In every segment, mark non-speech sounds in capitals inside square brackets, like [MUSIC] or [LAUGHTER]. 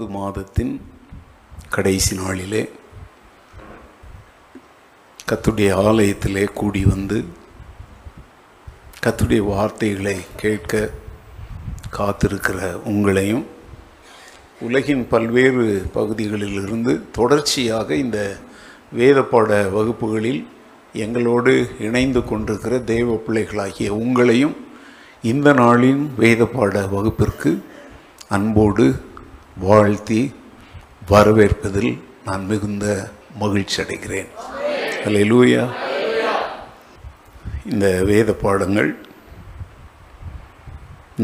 ஆறாவது மாதத்தின் கடைசி நாளிலே கத்துடைய ஆலயத்திலே கூடி வந்து கத்துடைய வார்த்தைகளை கேட்க காத்திருக்கிற உங்களையும் உலகின் பல்வேறு பகுதிகளிலிருந்து தொடர்ச்சியாக இந்த வேதப்பாட வகுப்புகளில் எங்களோடு இணைந்து கொண்டிருக்கிற தெய்வ பிள்ளைகளாகிய உங்களையும் இந்த நாளின் வேதப்பாட வகுப்பிற்கு அன்போடு வாழ்த்தி வரவேற்பதில் நான் மிகுந்த மகிழ்ச்சி அடைகிறேன். அல்லேலூயா இந்த வேத பாடங்கள்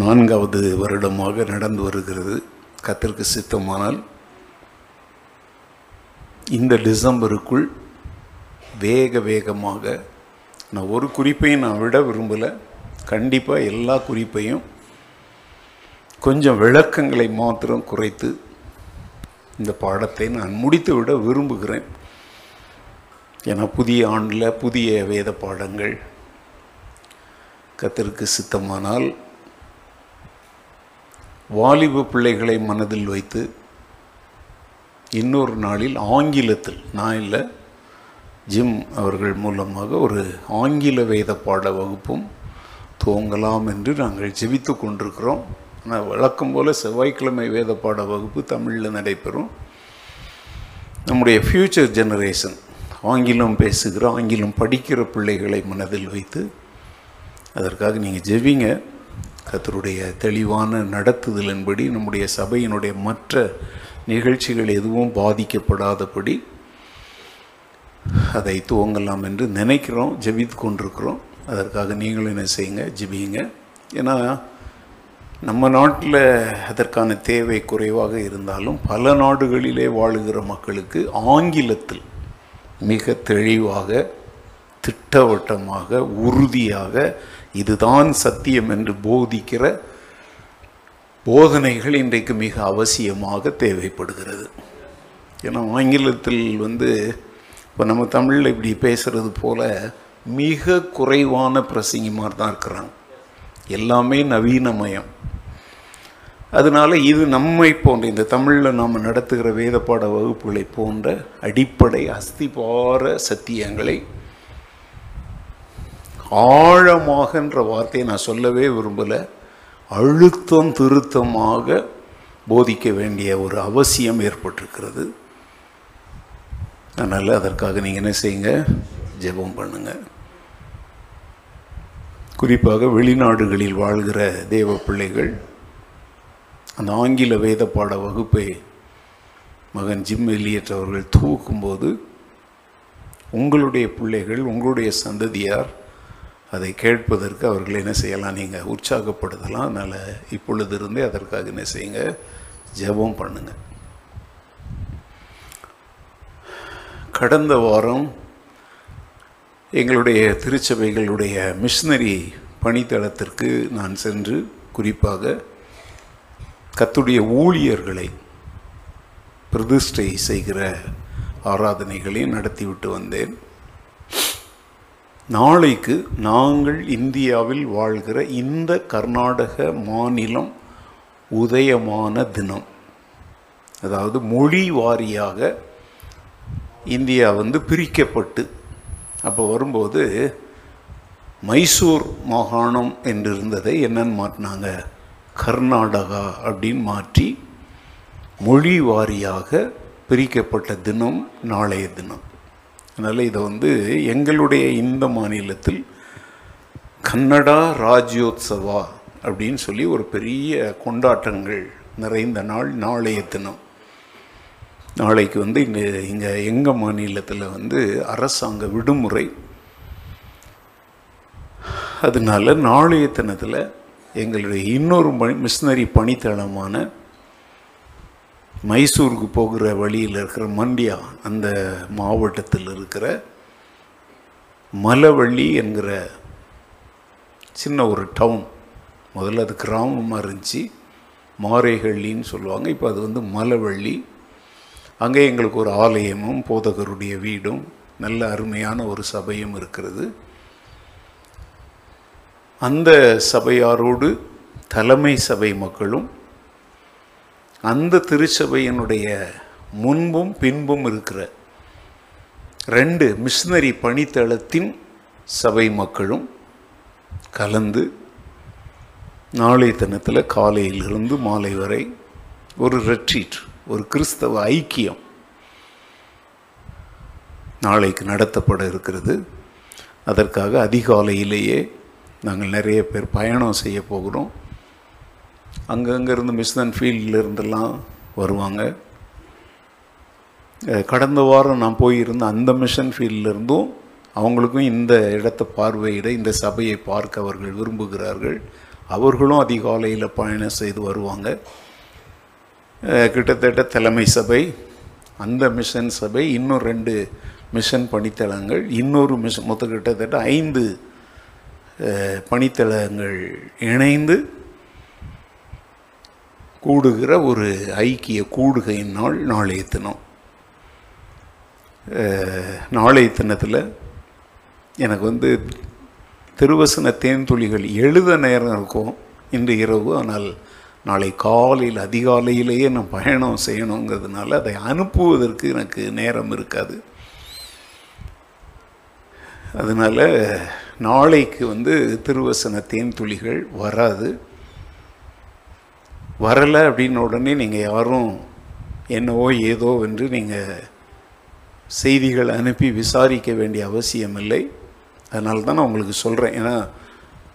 நான்காவது வருடமாக நடந்து வருகிறது. கத்திற்கு சித்தமானால் இந்த டிசம்பருக்குள் வேக வேகமாக நான் ஒரு குறிப்பையும் நான் விட விரும்பலை. கண்டிப்பாக எல்லா குறிப்பையும் கொஞ்சம் விளக்கங்களை மாத்திரம் குறைத்து இந்த பாடத்தை நான் முடித்து விட விரும்புகிறேன். ஏன்னா புதிய ஆண்டில் புதிய வேத பாடங்கள் கத்திற்கு சித்தமானால் வாலிப பிள்ளைகளை மனதில் வைத்து இன்னொரு நாளில் ஆங்கிலத்தில் நான் இல்லை ஜிம் அவர்கள் மூலமாக ஒரு ஆங்கில வேத பாட வகுப்பும் துவங்கலாம் என்று நாங்கள் ஜெபித்து கொண்டிருக்கிறோம். வழக்கம் போல் செவ்வாய்க்கிழமை வேத பாட வகுப்பு தமிழில் நடைபெறும். நம்முடைய ஃப்யூச்சர் ஜெனரேஷன் ஆங்கிலம் பேசுகிற ஆங்கிலம் படிக்கிற பிள்ளைகளை மனதில் வைத்து அதற்காக நீங்கள் ஜெவிங்க கத்தருடைய தெளிவான நடத்துதலின்படி நம்முடைய சபையினுடைய மற்ற நிகழ்ச்சிகள் எதுவும் பாதிக்கப்படாதபடி அதை துவங்கலாம் என்று நினைக்கிறோம் ஜெபித்து கொண்டிருக்கிறோம். அதற்காக நீங்களும் என்ன செய்யுங்க ஜெபியுங்க. ஏன்னா நம்ம நாட்டில் அதற்கான தேவை குறைவாக இருந்தாலும் பல நாடுகளிலே வாழுகிற மக்களுக்கு ஆங்கிலத்தில் மிக தெளிவாக திட்டவட்டமாக உறுதியாக இதுதான் சத்தியம் என்று போதிக்கிற போதனைகள் இன்றைக்கு மிக அவசியமாக தேவைப்படுகிறது. ஏன்னா ஆங்கிலத்தில் வந்து இப்போ நம்ம தமிழில் இப்படி பேசுகிறது போல் மிக குறைவான பிரசங்கிமார் தான் இருக்கிறாங்க. எல்லாமே நவீனமயம். அதனால் இது நம்மை போன்ற இந்த தமிழில் நாம் நடத்துகிற வேதப்பாட வகுப்புகளை போன்ற அடிப்படை அஸ்திபார சத்தியங்களை ஆழமாகன்ற வார்த்தையை நான் சொல்லவே விரும்பலை. அழுத்தம் திருத்தமாக போதிக்க வேண்டிய ஒரு அவசியம் ஏற்பட்டிருக்கிறது. அதனால் அதற்காக நீங்கள் என்ன செய்யுங்க? ஜெபம் பண்ணுங்க. குறிப்பாக வெளிநாடுகளில் வாழ்கிற தேவ பிள்ளைகள் அந்த ஆங்கில வேத பாட வகுப்பை மகன் ஜிம் எலியட் அவர்கள் தூக்கும்போது உங்களுடைய பிள்ளைகள் உங்களுடைய சந்ததியார் அதை கேட்பதற்கு அவர்கள் என்ன செய்யலாம்? நீங்கள் உற்சாகப்படுத்தலாம். அதனால் இப்பொழுது இருந்தே அதற்காக என்ன செய்யுங்க? ஜெபம் பண்ணுங்க. கடந்த வாரம் எங்களுடைய திருச்சபைகளுடைய மிஷினரி பணித்தளத்திற்கு நான் சென்று குறிப்பாக கத்துடைய ஊழியர்களை பிரதிஷ்டை செய்கிற ஆராதனைகளையும் நடத்திவிட்டு வந்தேன். நாளைக்கு நாங்கள் இந்தியாவில் வாழ்கிற இந்த கர்நாடக மாநிலம் உதயமான தினம். அதாவது மொழி வாரியாக இந்தியா வந்து பிரிக்கப்பட்டு அப்போ வரும்போது மைசூர் மாகாணம் என்று இருந்ததை என்னன்னு மாட்டினாங்க. கர்நாடகா அப்படின்னு மாற்றி மொழி வாரியாக பிரிக்கப்பட்ட தினம் நாளைய தினம். அதனால் இதை வந்து எங்களுடைய இந்த மாநிலத்தில் கன்னடா ராஜ்யோத்சவா அப்படின்னு சொல்லி ஒரு பெரிய கொண்டாட்டங்கள் நிறைந்த நாள் நாளைய தினம். நாளைக்கு வந்து இங்கே இங்கே எங்கள் மாநிலத்தில் வந்து அரசாங்க விடுமுறை. அதனால நாளைய தினத்தில் எங்களுடைய இன்னொரு மிஷினரி பணித்தளமான மைசூருக்கு போகிற வழியில் இருக்கிற மண்டியா அந்த மாவட்டத்தில் இருக்கிற மலவள்ளி என்கிற சின்ன ஒரு டவுன் முதல்ல அது கிராமமாக இருந்துச்சு. மாரேஹள்ளின்னு சொல்லுவாங்க. இப்போ அது வந்து மலவள்ளி. அங்கே எங்களுக்கு ஒரு ஆலயமும் போதகருடைய வீடும் நல்ல அருமையான ஒரு சபையும் இருக்கிறது. அந்த சபையாரோடு தலைமை சபை மக்களும் அந்த திருச்சபையினுடைய முன்பும் பின்பும் இருக்கிற ரெண்டு மிஷினரி பணித்தளத்தின் சபை மக்களும் கலந்து நாளைய தினத்தில் காலையிலிருந்து மாலை வரை ஒரு ரெட்ரீட் ஒரு கிறிஸ்தவ ஐக்கியம் நாளைக்கு நடத்தப்பட இருக்கிறது. அதற்காக அதிகாலையிலேயே நாங்கள் நிறைய பேர் பயணம் செய்ய போகிறோம். அங்கங்கேருந்து மிஸ்தன் ஃபீல்டில் வருவாங்க. கடந்த வாரம் நான் போயிருந்த அந்த மிஷன் ஃபீல்டில் இருந்தும் அவங்களுக்கும் இந்த இடத்தை பார்வையிட இந்த சபையை பார்க்க அவர்கள் விரும்புகிறார்கள். அவர்களும் அதிகாலையில் பயணம் செய்து வருவாங்க. கிட்டத்தட்ட தலைமை சபை அந்த மிஷன் சபை இன்னும் ரெண்டு மிஷன் பணித்தளங்கள் இன்னொரு மிஷன் மொத்தம் கிட்டத்தட்ட ஐந்து பணித்தளங்கள் இணைந்து கூடுகிற ஒரு ஐக்கிய கூடுகையின் நாள் நாளைய தினம். நாளைய தினத்தில் எனக்கு வந்து திருவசன தேன்துளிகள் எழுத நேரம் இருக்கும் இன்று இரவு. ஆனால் நாளை காலையில் அதிகாலையிலேயே நான் பயணம் செய்யணுங்கிறதுனால அதை அனுப்புவதற்கு எனக்கு நேரம் இருக்காது. அதனால் நாளைக்கு வந்து திருவசன தேன்துளிகள் வராது. வரலை அப்படின்ன உடனே நீங்கள் யாரும் என்னவோ ஏதோ என்று நீங்கள் செய்திகள் அனுப்பி விசாரிக்க வேண்டிய அவசியம் இல்லை அதனால தான் நான் உங்களுக்கு சொல்கிறேன் ஏன்னா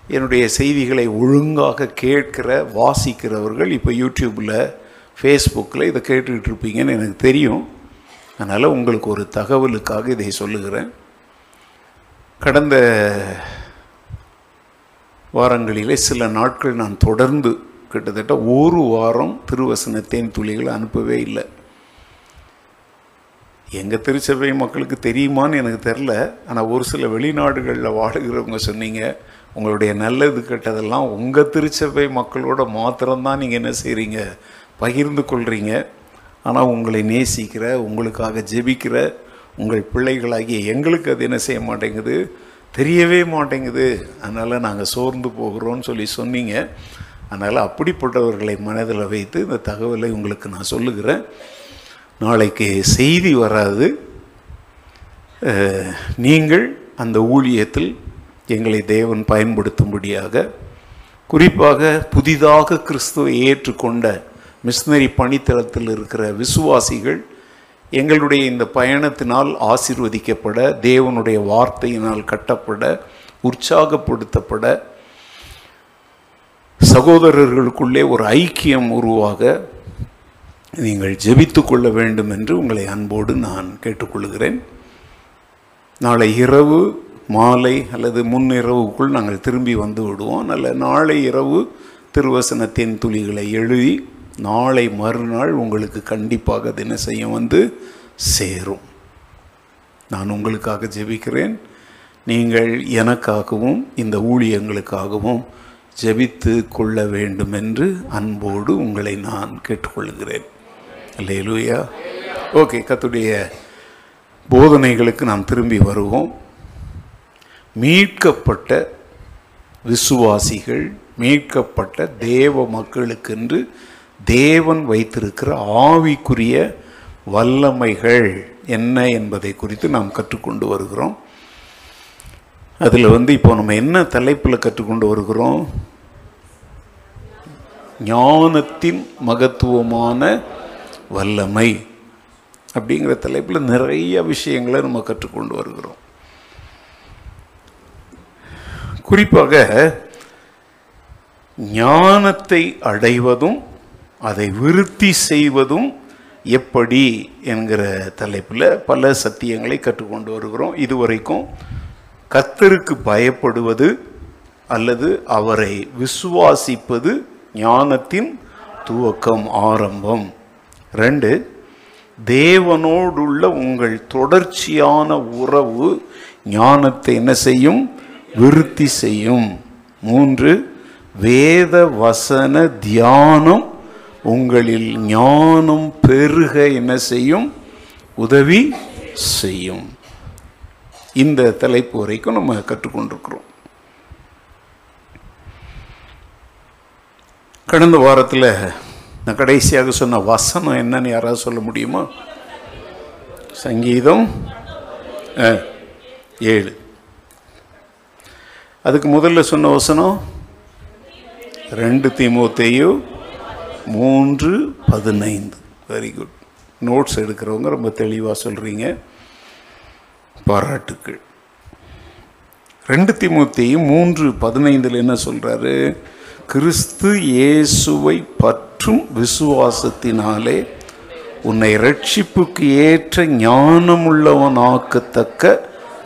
என்னுடைய செய்திகளை ஒழுங்காக கேட்கிற வாசிக்கிறவர்கள் இப்போ யூடியூப்பில் ஃபேஸ்புக்கில் இதை கேட்டுக்கிட்டு இருப்பீங்கன்னு எனக்கு தெரியும். அதனால் உங்களுக்கு ஒரு தகவலுக்காக இதை சொல்லுகிறேன். கடந்த வாரங்களிலே சில நாட்கள் நான் தொடர்ந்து கிட்டத்தட்ட ஒரு வாரம் திருவசன தேன் அனுப்பவே இல்லை. எங்கள் திருச்சபை மக்களுக்கு தெரியுமான்னு எனக்கு தெரில. ஆனால் ஒரு சில வெளிநாடுகளில் வாழுகிறவங்க சொன்னீங்க உங்களுடைய நல்லது கெட்டதெல்லாம் உங்கள் திருச்சபை மக்களோட மாத்திரம்தான் நீங்கள் என்ன செய்கிறீங்க பகிர்ந்து கொள்கிறீங்க ஆனால் உங்களை நேசிக்கிற உங்களுக்காக ஜெபிக்கிற உங்கள் பிள்ளைகளாகிய எங்களுக்கு அது என்ன செய்ய மாட்டேங்குது? தெரியவே மாட்டேங்குது. அதனால் நாங்கள் சோர்ந்து போகிறோம்னு சொல்லி சொன்னீங்க. அதனால் அப்படிப்பட்டவர்களை மனதில் வைத்து இந்த தகவலை உங்களுக்கு நான் சொல்லுகிறேன். நாளைக்கு செய்தி வராது. நீங்கள் அந்த ஊழியத்தில் எங்களை தேவன் பயன்படுத்தும்படியாக குறிப்பாக புதிதாக கிறிஸ்துவை ஏற்றுக்கொண்ட மிஷினரி பணித்தளத்தில் இருக்கிற விசுவாசிகள் எங்களுடைய இந்த பயணத்தினால் ஆசிர்வதிக்கப்பட தேவனுடைய வார்த்தையினால் கட்டப்பட உற்சாகப்படுத்தப்பட சகோதரர்களுக்குள்ளே ஒரு ஐக்கியம் உருவாக நீங்கள் ஜெபித்து கொள்ள வேண்டும் என்று உங்களை அன்போடு நான் கேட்டுக்கொள்கிறேன். நாளை இரவு மாலை அல்லது முன்னிரவுக்குள் நாங்கள் திரும்பி வந்து விடுவோம். நல்ல நாளை இரவு திருவசனத்தின் துளிகளை எழுதி நாளை மறுநாள் உங்களுக்கு கண்டிப்பாக தினசையும் வந்து சேரும். நான் உங்களுக்காக ஜெபிக்கிறேன். நீங்கள் எனக்காகவும் இந்த ஊழியங்களுக்காகவும் ஜெபித்து கொள்ள வேண்டும் என்று அன்போடு உங்களை நான் கேட்டுக்கொள்கிறேன். அல்லேலூயா. ஓகே கத்துடைய போதனைகளுக்கு நாம் திரும்பி வருவோம். மீட்கப்பட்ட விசுவாசிகள் மீட்கப்பட்ட தேவ மக்களுக்கென்று தேவன் வைத்திருக்கிற ஆவிக்குரிய வல்லமைகள் என்ன என்பதை குறித்து நாம் கற்றுக்கொண்டு வருகிறோம். அதில் வந்து இப்போ நம்ம என்ன தலைப்பில் கற்றுக்கொண்டு வருகிறோம்? ஞானத்தின் மகத்துவமான வல்லமை அப்படிங்கிற தலைப்பில் நிறைய விஷயங்களை நம்ம கற்றுக்கொண்டு வருகிறோம். குறிப்பாக ஞானத்தை அடைவதும் அதை விருத்தி செய்வதும் எப்படி என்கிற தலைப்பில் பல சத்தியங்களை கற்றுக்கொண்டு வருகிறோம். இதுவரைக்கும் கத்தருக்கு பயப்படுவது அல்லது அவரை விசுவாசிப்பது ஞானத்தின் துவக்கம் ஆரம்பம். ரெண்டு தேவனோடுள்ள உங்கள் தொடர்ச்சியான உறவு ஞானத்தை என்ன செய்யும்? விருத்தி செய்யும். மூன்று வேத வசன தியானம் உங்களில் ஞானம் பெருக என்ன செய்யும்? உதவி செய்யும். இந்த தலைப்பு வரைக்கும் நம்ம கற்றுக்கொண்டிருக்கிறோம். கடந்த வாரத்தில் நான் கடைசியாக சொன்ன வசனம் என்னன்னு யாராவது சொல்ல முடியுமா? சங்கீதம் ஏழு. அதுக்கு முதல்ல சொன்ன வசனம் ரெண்டு தீமோத்தேயு மூன்று பதினைந்து. வெரி குட் நோட்ஸ் எடுக்கிறவங்க ரொம்ப தெளிவாக சொல்கிறீங்க பாராட்டுக்கள். ரெண்டு தீமோத்தேயு மூன்று பதினைந்தில் என்ன சொல்கிறாரு கிறிஸ்து இயேசுவை பற்றும் விசுவாசத்தினாலே உன்னை ரட்சிப்புக்கு ஏற்ற ஞானமுள்ளவனாக்கத்தக்க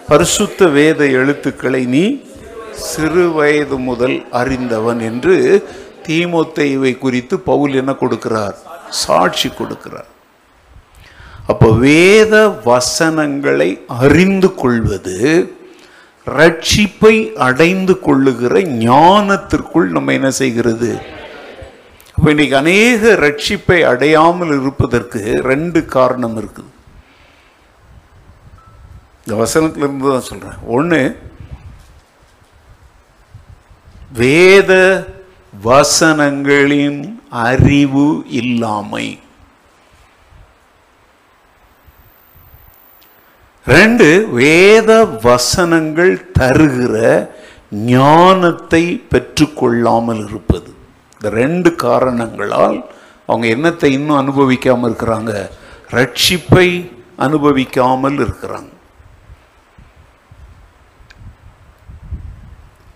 பரிசுத்த வேத எழுத்துக்களை நீ சிறு வயது முதல் அறிந்தவன் என்று தீமோத்தேயுவை குறித்து பவுல் என்ன கொடுக்கிறார்? சாட்சி கொடுக்கிறார். அப்போ வேத வசனங்களை அறிந்து கொள்வது ரட்சிப்பை அடைந்து கொள்ளுகிற ஞானத்திற்குள் நம்ம என்ன செய்கிறது? அப்போ இன்னைக்கு அநேக ரட்சிப்பை அடையாமல் இருப்பதற்கு ரெண்டு காரணம் இருக்குது. இந்த வசனத்திலிருந்து தான் சொல்றேன். ஒன்று வேத வசனங்களின் அறிவு இல்லாமை. ரெண்டு வேத வசனங்கள் தருகிற ஞானத்தை பெற்றுக்கொள்ளாமல் இருப்பது. இந்த ரெண்டு காரணங்களால் அவங்க என்னத்தை இன்னும் அனுபவிக்காமல் இருக்கிறாங்க? ரட்சிப்பை அனுபவிக்காமல் இருக்கிறாங்க.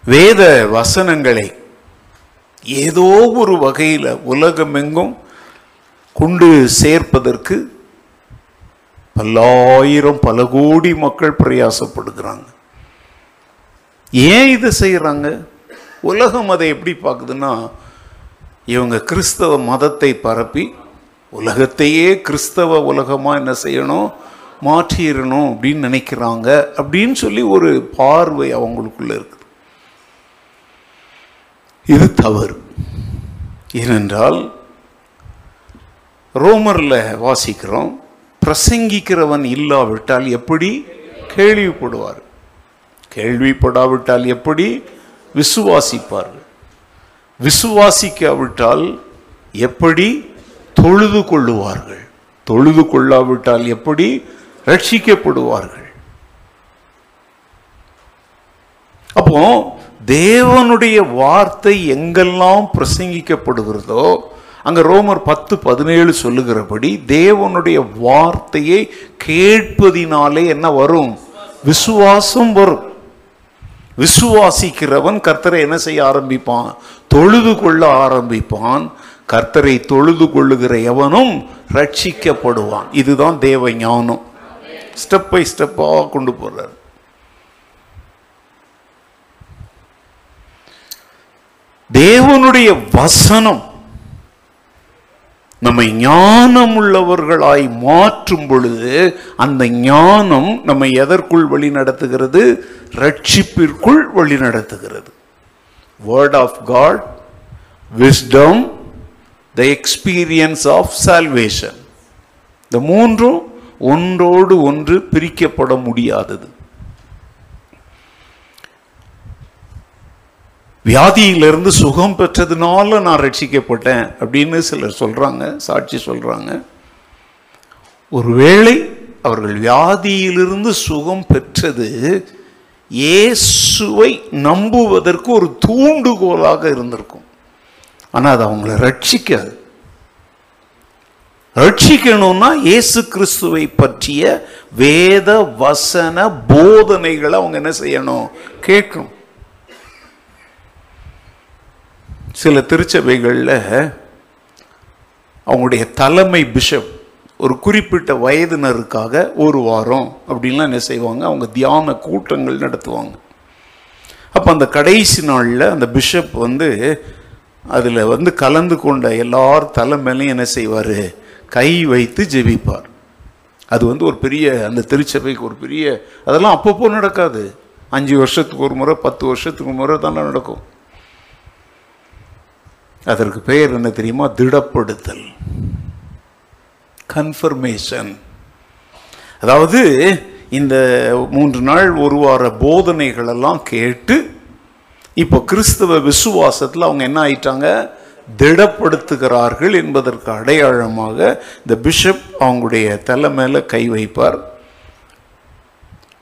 வேத வசனங்களை ஏதோ ஒரு வகையில் உலகமெங்கும் கொண்டு சேர்ப்பதற்கு பல்லாயிரம் பல கோடி மக்கள் பிரயாசப்படுகிறாங்க. ஏன் இதை செய்கிறாங்க உலகம் அதை எப்படி பார்க்குதுன்னா இவங்க கிறிஸ்தவ மதத்தை பரப்பி உலகத்தையே கிறிஸ்தவ உலகமாக என்ன செய்யணும் மாற்றிடணும் அப்படின்னு நினைக்கிறாங்க அப்படின்னு சொல்லி ஒரு பார்வை அவங்களுக்குள்ளே இருக்குது இது தவறு. ஏனென்றால் ரோமரில் வாசிக்கிறோம் பிரசங்கிக்கிறவன் இல்லாவிட்டால் எப்படி கேள்விப்படுவார்? கேள்விப்படாவிட்டால் எப்படி விசுவாசிப்பார்கள்? விசுவாசிக்காவிட்டால் எப்படி தொழுது கொள்ளுவார்கள்? தொழுது கொள்ளாவிட்டால் எப்படி ரட்சிக்கப்படுவார்கள்? அப்போ தேவனுடைய வார்த்தை எங்கெல்லாம் பிரசங்கிக்கப்படுகிறதோ அங்க ரோமர் பத்து பதினேழு சொல்லுகிறபடி தேவனுடைய வார்த்தையை கேட்பதினாலே என்ன வரும்? விசுவாசம் வரும். விசுவாசிக்கிறவன் கர்த்தரை என்ன செய்ய ஆரம்பிப்பான்? தொழுது கொள்ள ஆரம்பிப்பான். கர்த்தரை தொழுது கொள்ளுகிற எவனும் ரட்சிக்கப்படுவான். இதுதான் தேவ ஞானம் ஸ்டெப் பை ஸ்டெப்பாக கொண்டு போறார். தேவனுடைய வசனம் நம்மை ஞானம் உள்ளவர்களாய் மாற்றும் பொழுது அந்த ஞானம் நம்மை எதற்குள் வழி நடத்துகிறது? ரட்சிப்பிற்குள் வழி நடத்துகிறது. Word of God wisdom the experience of salvation இந்த மூன்றும் ஒன்றோடு ஒன்று பிரிக்கப்பட முடியாதது. வியாதியிலிருந்து சுகம் பெற்றதுனால நான் ரட்சிக்கப்பட்டேன் அப்படின்னு சிலர் சொல்கிறாங்க சாட்சி சொல்கிறாங்க ஒருவேளை அவர்கள் வியாதியிலிருந்து சுகம் பெற்றது இயேசுவை நம்புவதற்கு ஒரு தூண்டுகோலாக இருந்திருக்கும். ஆனால் அது அவங்கள ரட்சிக்காது. ரட்சிக்கணும்னா இயேசு கிறிஸ்துவை பற்றிய வேத வசன போதனைகளை அவங்க என்ன செய்யணும்? கேட்கணும். சில திருச்சபைகளில் அவங்களுடைய தலைமை பிஷப் ஒரு குறிப்பிட்ட வயதினருக்காக ஒரு வாரம் அப்படின்லாம் என்ன செய்வாங்க? அவங்க தியான கூட்டங்கள் நடத்துவாங்க. அப்போ அந்த கடைசி நாளில் அந்த பிஷப் வந்து அதில் வந்து கலந்து கொண்ட எல்லார் தலைமையிலையும் என்ன செய்வார்? கை வைத்து ஜெபிப்பார். அது வந்து ஒரு பெரிய அந்த திருச்சபைக்கு ஒரு பெரிய அதெல்லாம் அப்பப்போ நடக்காது. அஞ்சு வருஷத்துக்கு ஒரு முறை பத்து வருஷத்துக்கு ஒரு முறை தானே நடக்கும். அதற்கு பெயர் என்ன தெரியுமா? திடப்படுத்தல். கன்ஃபர்மேஷன் அதாவது இந்த மூன்று நாள் ஒரு வார போதனைகள் எல்லாம் கேட்டு இப்போ கிறிஸ்தவ விசுவாசத்தில் அவங்க என்ன ஆயிட்டாங்க? திடப்படுத்துகிறார்கள் என்பதற்கு அடையாளமாக இந்த பிஷப் அவங்களுடைய தலை மேலே கை வைப்பார்.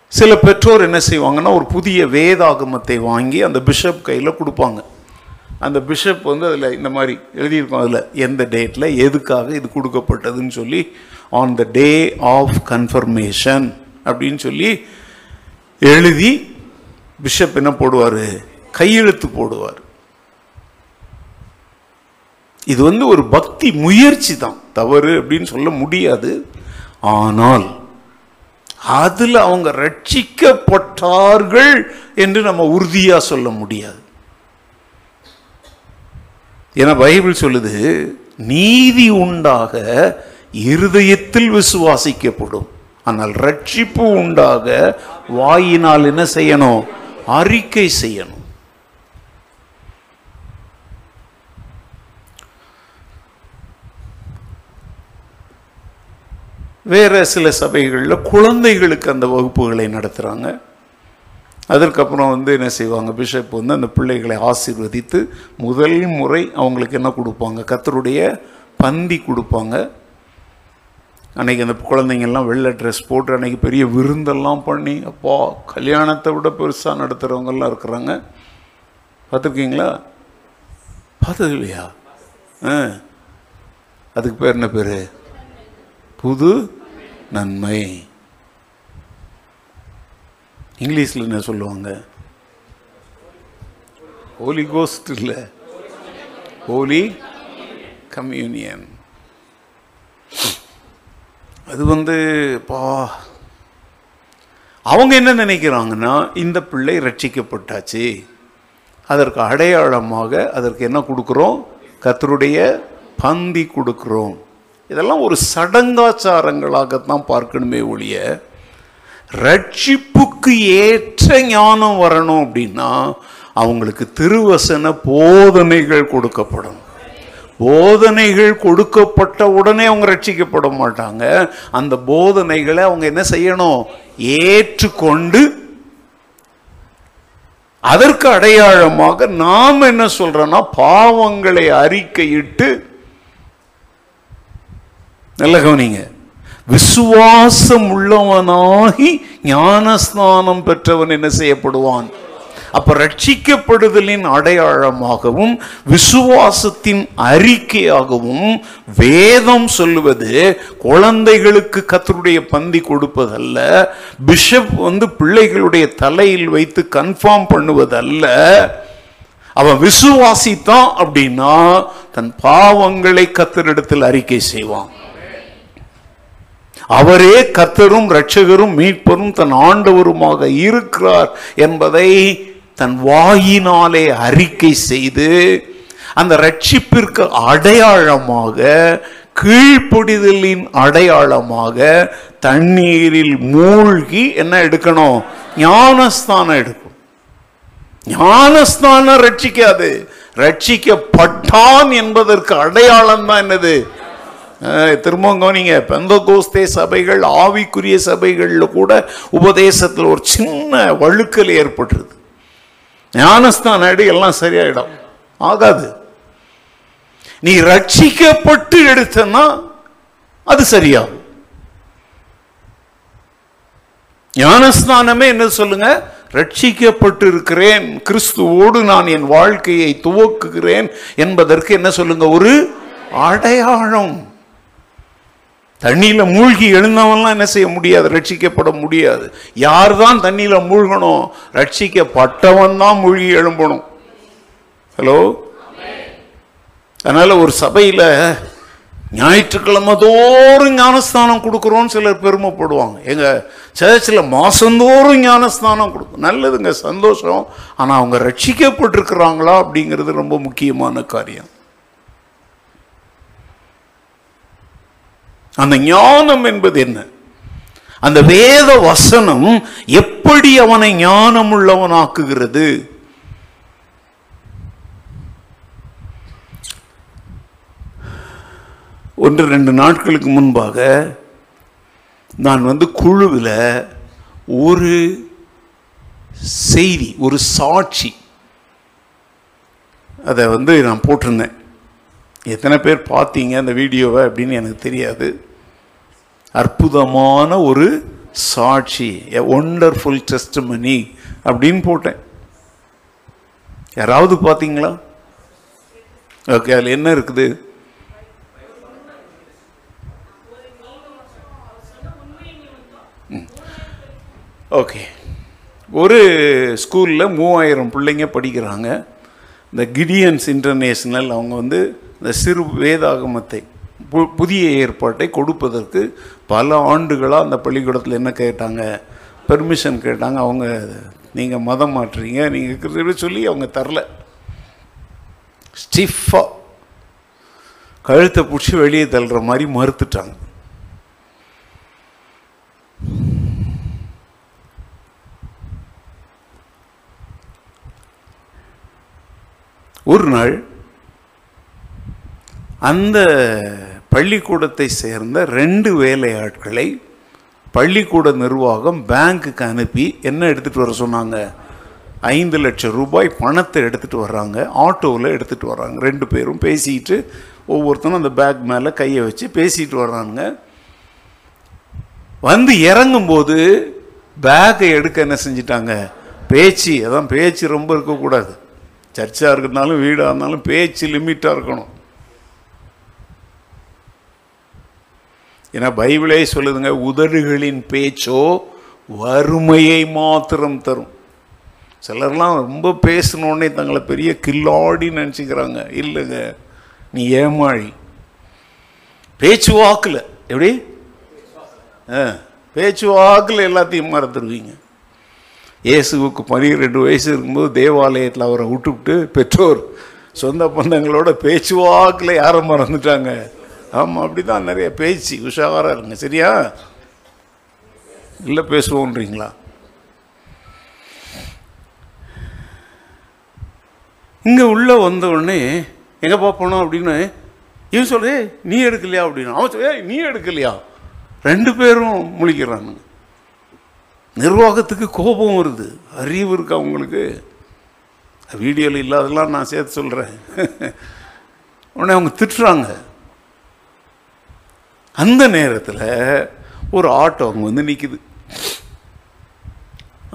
சில பெற்றோர் என்ன செய்வாங்கன்னா ஒரு புதிய வேதாகமத்தை வாங்கி அந்த பிஷப் கையில் கொடுப்பாங்க. அந்த பிஷப் வந்து அதில் இந்த மாதிரி எழுதியிருக்கோம் அதில் எந்த டேட்டில் எதுக்காக இது கொடுக்கப்பட்டதுன்னு சொல்லி on the day of confirmation அப்படின்னு சொல்லி எழுதி பிஷப் என்ன போடுவார்? கையெழுத்து போடுவார். இது வந்து ஒரு பக்தி முயற்சி தான். தவறு அப்படின்னு சொல்ல முடியாது. ஆனால் அதில் அவங்க ரட்சிக்கப்பட்டார்கள் என்று நம்ம உறுதியாக சொல்ல முடியாது. ஏன்னா பைபிள் சொல்லுது நீதி உண்டாக இருதயத்தில் விசுவாசிக்கப்படும். ஆனால் ரட்சிப்பு உண்டாக வாயினால் என்ன செய்யணும்? அறிக்கை செய்யணும். வேற சில சபைகளில் குழந்தைகளுக்கு அந்த வகுப்புகளை நடத்துகிறாங்க அதற்கப்புறம் வந்து என்ன செய்வாங்க? பிஷப் வந்து அந்த பிள்ளைகளை ஆசீர்வதித்து முதல் முறை அவங்களுக்கு என்ன கொடுப்பாங்க? கத்தருடைய பந்தி கொடுப்பாங்க. அன்றைக்கி அந்த குழந்தைங்கள்லாம் வெள்ளை ட்ரெஸ் போட்டு அன்றைக்கி பெரிய விருந்தெல்லாம் பண்ணி அப்பா கல்யாணத்தை விட பெருசாக நடத்துகிறவங்கெல்லாம் இருக்கிறாங்க. பார்த்துருக்கீங்களா? பார்த்தது இல்லையா ஆ. அதுக்கு பேர் என்ன பேர்? புது நன்மை. இங்கிலீஷில் என்ன சொல்லுவாங்க? ஹோலி கோஸ்ட் இல்லை. ஹோலி கம்யூனியன் அது வந்து பா அவங்க என்ன நினைக்கிறாங்கன்னா இந்த பிள்ளை ரட்சிக்கப்பட்டாச்சு. அதற்கு அடையாளமாக அதற்கு என்ன கொடுக்குறோம்? கத்தருடைய பந்தி கொடுக்குறோம். இதெல்லாம் ஒரு சடங்காச்சாரங்களாகத்தான் பார்க்கணுமே ஒழிய ரட்சிப்புக்கு ஏற்ற ஞானம் வரணும் அப்படின்னா அவங்களுக்கு திருவசன போதனைகள் கொடுக்கப்படும். போதனைகள் கொடுக்கப்பட்ட உடனே அவங்க ரட்சிக்கப்பட மாட்டாங்க. அந்த போதனைகளை அவங்க என்ன செய்யணும்? ஏற்றுக்கொண்டு அதற்கு அடையாளமாக நாம் என்ன சொல்றோம்னா பாவங்களை அறிக்கையிட்டு நல்ல கவனிங்க. விசுவாசம் உள்ளவனாகி ஞானஸ்நானம் பெற்றவன் என்ன செய்யப்படுவான்? அப்ப ரட்சிக்கப்படுதலின் அடையாளமாகவும் விசுவாசத்தின் அறிக்கையாகவும் வேதம் சொல்லுவது குழந்தைகளுக்கு கத்தருடைய பந்தி கொடுப்பதல்ல பிஷப் வந்து பிள்ளைகளுடைய தலையில் வைத்து கன்ஃபார்ம் பண்ணுவதல்ல. அவன் விசுவாசித்தான் அப்படின்னா தன் பாவங்களை கத்தரிடத்தில் அறிக்கை செய்வான். அவரே கத்தரும் இரட்சகரும் மீட்பரும் தன் ஆண்டவருமாக இருக்கிறார் என்பதை தன் வாயினாலே அறிக்கை செய்து அந்த ரட்சிப்பிற்கு அடையாளமாக கீழ்ப்பொடிதலின் அடையாளமாக தண்ணீரில் மூழ்கி என்ன எடுக்கணும்? ஞானஸ்தானம் எடுக்கும். ஞானஸ்தானம் ரட்சிக்காது. ரட்சிக்கப்பட்டான் என்பதற்கு அடையாளம் தான் என்னது? திரும்பவும் கவனிங்க பெந்தகோஸ்தே சபைகள் ஆவிக்குரிய சபைகளில் கூட உபதேசத்தில் ஒரு சின்ன வழுக்கல் ஏற்பட்டுருது. ஞானஸ்தான அடி எல்லாம் சரியாயிடும். ஆகாது. நீ ரட்சிக்கப்பட்டு எடுத்தனா அது சரியாகும். ஞானஸ்தானமே என்ன சொல்லுங்க? ரட்சிக்கப்பட்டு இருக்கிறேன் கிறிஸ்துவோடு நான் என் வாழ்க்கையை துவக்குகிறேன் என்பதற்கு என்ன சொல்லுங்க? ஒரு அடையாளம். தண்ணியில் மூழ்கி எழுந்தவன்லாம் என்ன செய்ய முடியாது? ரட்சிக்கப்பட முடியாது. யார் தான் தண்ணியில் மூழ்கணும் ரட்சிக்கப்பட்டவன் தான் மூழ்கி எழும்பணும். ஹலோ அதனால் ஒரு சபையில் ஞாயிற்றுக்கிழமை தோறும் ஞானஸ்தானம் கொடுக்குறோன்னு சிலர் பெருமைப்படுவாங்க. எங்கள் சர்ச்சில் மாசந்தோறும் ஞானஸ்தானம் கொடுக்கும். நல்லதுங்க சந்தோஷம். ஆனால் அவங்க ரட்சிக்கப்பட்டிருக்கிறாங்களா அப்படிங்கிறது ரொம்ப முக்கியமான காரியம். அந்த ஞானம் என்பது என்ன? அந்த வேத வசனம் எப்படி அவனை ஞானம் உள்ளவனாக்குகிறது ஒன்று ரெண்டு நாட்களுக்கு முன்பாக நான் வந்து குழுவில் ஒரு செய்தி ஒரு சாட்சி அதை வந்து நான் போட்டிருந்தேன். எத்தனை பேர் பார்த்தீங்க அந்த வீடியோவை அப்படின்னு எனக்கு தெரியாது. அற்புதமான ஒரு சாட்சி எ ஒண்டர்ஃபுல் டெஸ்ட்மனி அப்படின்னு போட்டேன். யாராவது பார்த்தீங்களா? ஓகே அதில் என்ன இருக்குது? ஓகே. ஒரு ஸ்கூலில் மூவாயிரம் பிள்ளைங்க படிக்கிறாங்க. இந்த கிடியன்ஸ் இன்டர்நேஷ்னல் அவங்க வந்து இந்த சிறு வேதாகமத்தை பு- புதிய ஏற்பாட்டை கொடுப்பதற்கு பல ஆண்டுகளாக அந்த பள்ளிக்கூடத்தில் என்ன கேட்டாங்க? பெர்மிஷன் கேட்டாங்க. அவங்க நீங்கள் மதம் மாற்றுறீங்க. நீங்கள் கிறிஸ்தவ சொல்லி அவங்க தரல. ஸ்டிஃபாக கழுத்தை பிடிச்சி வெளியே தள்ளுற மாதிரி மறுத்துட்டாங்க. ஒரு நாள் அந்த பள்ளிக்கூடத்தை சேர்ந்த ரெண்டு வேலையாட்களை பள்ளிக்கூட நிர்வாகம் பேங்க்குக்கு அனுப்பி என்ன எடுத்துகிட்டு வர சொன்னாங்க? ஐந்து லட்சம் ரூபாய் பணத்தை எடுத்துகிட்டு வர்றாங்க. ஆட்டோவில் எடுத்துகிட்டு வர்றாங்க. ரெண்டு பேரும் பேசிக்கிட்டு ஒவ்வொருத்தனும் அந்த பேக் மேலே கையை வச்சு பேசிட்டு வர்றாங்க வந்து இறங்கும்போது பேக்கை எடுக்க என்ன செஞ்சிட்டாங்க? பேச்சு அதான் பேச்சு ரொம்ப இருக்கக்கூடாது. சர்ச்சாக இருக்கிறதுனாலும் வீடாக இருந்தாலும் பேச்சு லிமிட்டாக இருக்கணும். ஏன்னா பைபிளே சொல்லுதுங்க உதடுகளின் பேச்சோ வறுமையை மாத்திரம் தரும். சிலர்லாம் ரொம்ப பேசணுன்னே தங்களை பெரிய கில்லாடி நினச்சிக்கிறாங்க. இல்லைங்க நீ ஏமாழி. பேச்சு வாக்கில் எப்படி? ஆ பேச்சு வாக்கில் எல்லாத்தையும் மறந்துடுவீங்க. இயேசுவுக்கு பன்னிரெண்டு வயசு இருக்கும்போது தேவாலயத்தில் அவரை விட்டுவிட்டு பெற்றோர் சொந்த பந்தங்களோட பேச்சு வாக்கில் யாரை மறந்துட்டாங்க. ஆமாம் அப்படி தான் நிறைய பேச்சு உஷாராக இருங்க சரியா? இல்லை பேசுவோன்றீங்களா? இங்கே உள்ளே வந்த உடனே எங்கேப்பா போனோம்? அப்படின்னு இவன் சொல்றே நீ எடுக்கலையா? அப்படின்னு. அவன் சொல்ல நீ எடுக்கலையா? ரெண்டு பேரும் முழிக்கிறானுங்க. நிர்வாகத்துக்கு கோபம் வருது. அறிவு இருக்கா உங்களுக்கு? வீடியோவில் இல்லாதெல்லாம் நான் சேர்த்து சொல்கிறேன் உடனே அவங்க திட்டுறாங்க. அந்த நேரத்தில் ஒரு ஆட்டோ அங்கே வந்து நிற்குது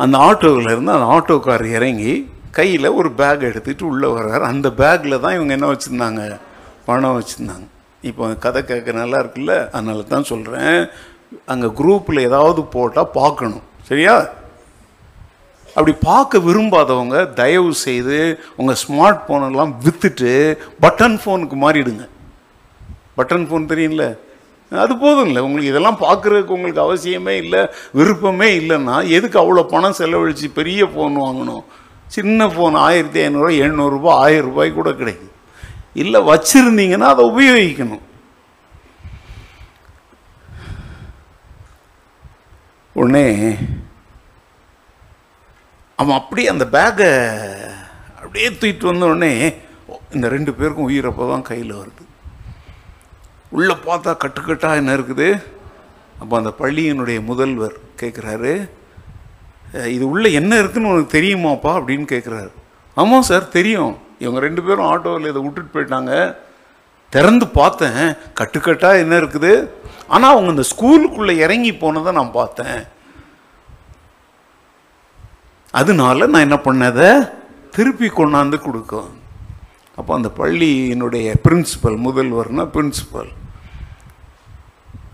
அந்த ஆட்டோவிலேருந்து அந்த ஆட்டோக்கார் இறங்கி கையில் ஒரு பேக் எடுத்துகிட்டு உள்ளே வர்றாரு. அந்த பேக்கில் தான் இவங்க என்ன வச்சுருந்தாங்க? பணம் வச்சுருந்தாங்க. இப்போ கதை கேட்க நல்லா இருக்குல்ல? அதனால தான் சொல்கிறேன் அங்கே குரூப்பில் ஏதாவது போட்டால் பார்க்கணும். சரியா? அப்படி பார்க்க விரும்பாதவங்க தயவு செய்து உங்கள் ஸ்மார்ட் ஃபோனெல்லாம் விற்றுட்டு பட்டன் ஃபோனுக்கு மாறிடுங்க. பட்டன் ஃபோன் தெரியும்ல? அது போதும் இல்லை உங்களுக்கு இதெல்லாம் பார்க்குறதுக்கு உங்களுக்கு அவசியமே இல்லை விருப்பமே இல்லைன்னா எதுக்கு அவ்வளோ பணம் செலவழித்து பெரிய ஃபோன் வாங்கணும்? சின்ன ஃபோன் ஆயிரத்தி ஐநூறுரூவா எழுநூறுபா ஆயிரம் ரூபாய் கூட கிடைக்குது இல்லை வச்சுருந்தீங்கன்னா அதை உபயோகிக்கணும். உடனே அவன் அப்படியே அந்த பேக்கை அப்படியே தூக்கிட்டு வந்த உடனே இந்த ரெண்டு பேருக்கும் உயிரப்போ தான் கையில் வருது. உள்ளே பார்த்தா கட்டுக்கட்டாக என்ன இருக்குது? அப்போ அந்த பள்ளியினுடைய முதல்வர் கேட்குறாரு இது உள்ளே என்ன இருக்குதுன்னு உனக்கு தெரியுமாப்பா? அப்படின்னு கேட்குறாரு ஆமாம் சார் தெரியும். இவங்க ரெண்டு பேரும் ஆட்டோவில் இதை விட்டுட்டு போயிட்டாங்க. திறந்து பார்த்தேன். கட்டுக்கட்டாக என்ன இருக்குது? ஆனால் அவங்க இந்த ஸ்கூலுக்குள்ளே இறங்கி போனதை நான் பார்த்தேன். அதனால நான் என்ன பண்ணதை? திருப்பி கொண்டாந்து கொடுக்கும். அப்போ அந்த பள்ளியினுடைய பிரின்சிபல் முதல்வர்னா பிரின்சிபல்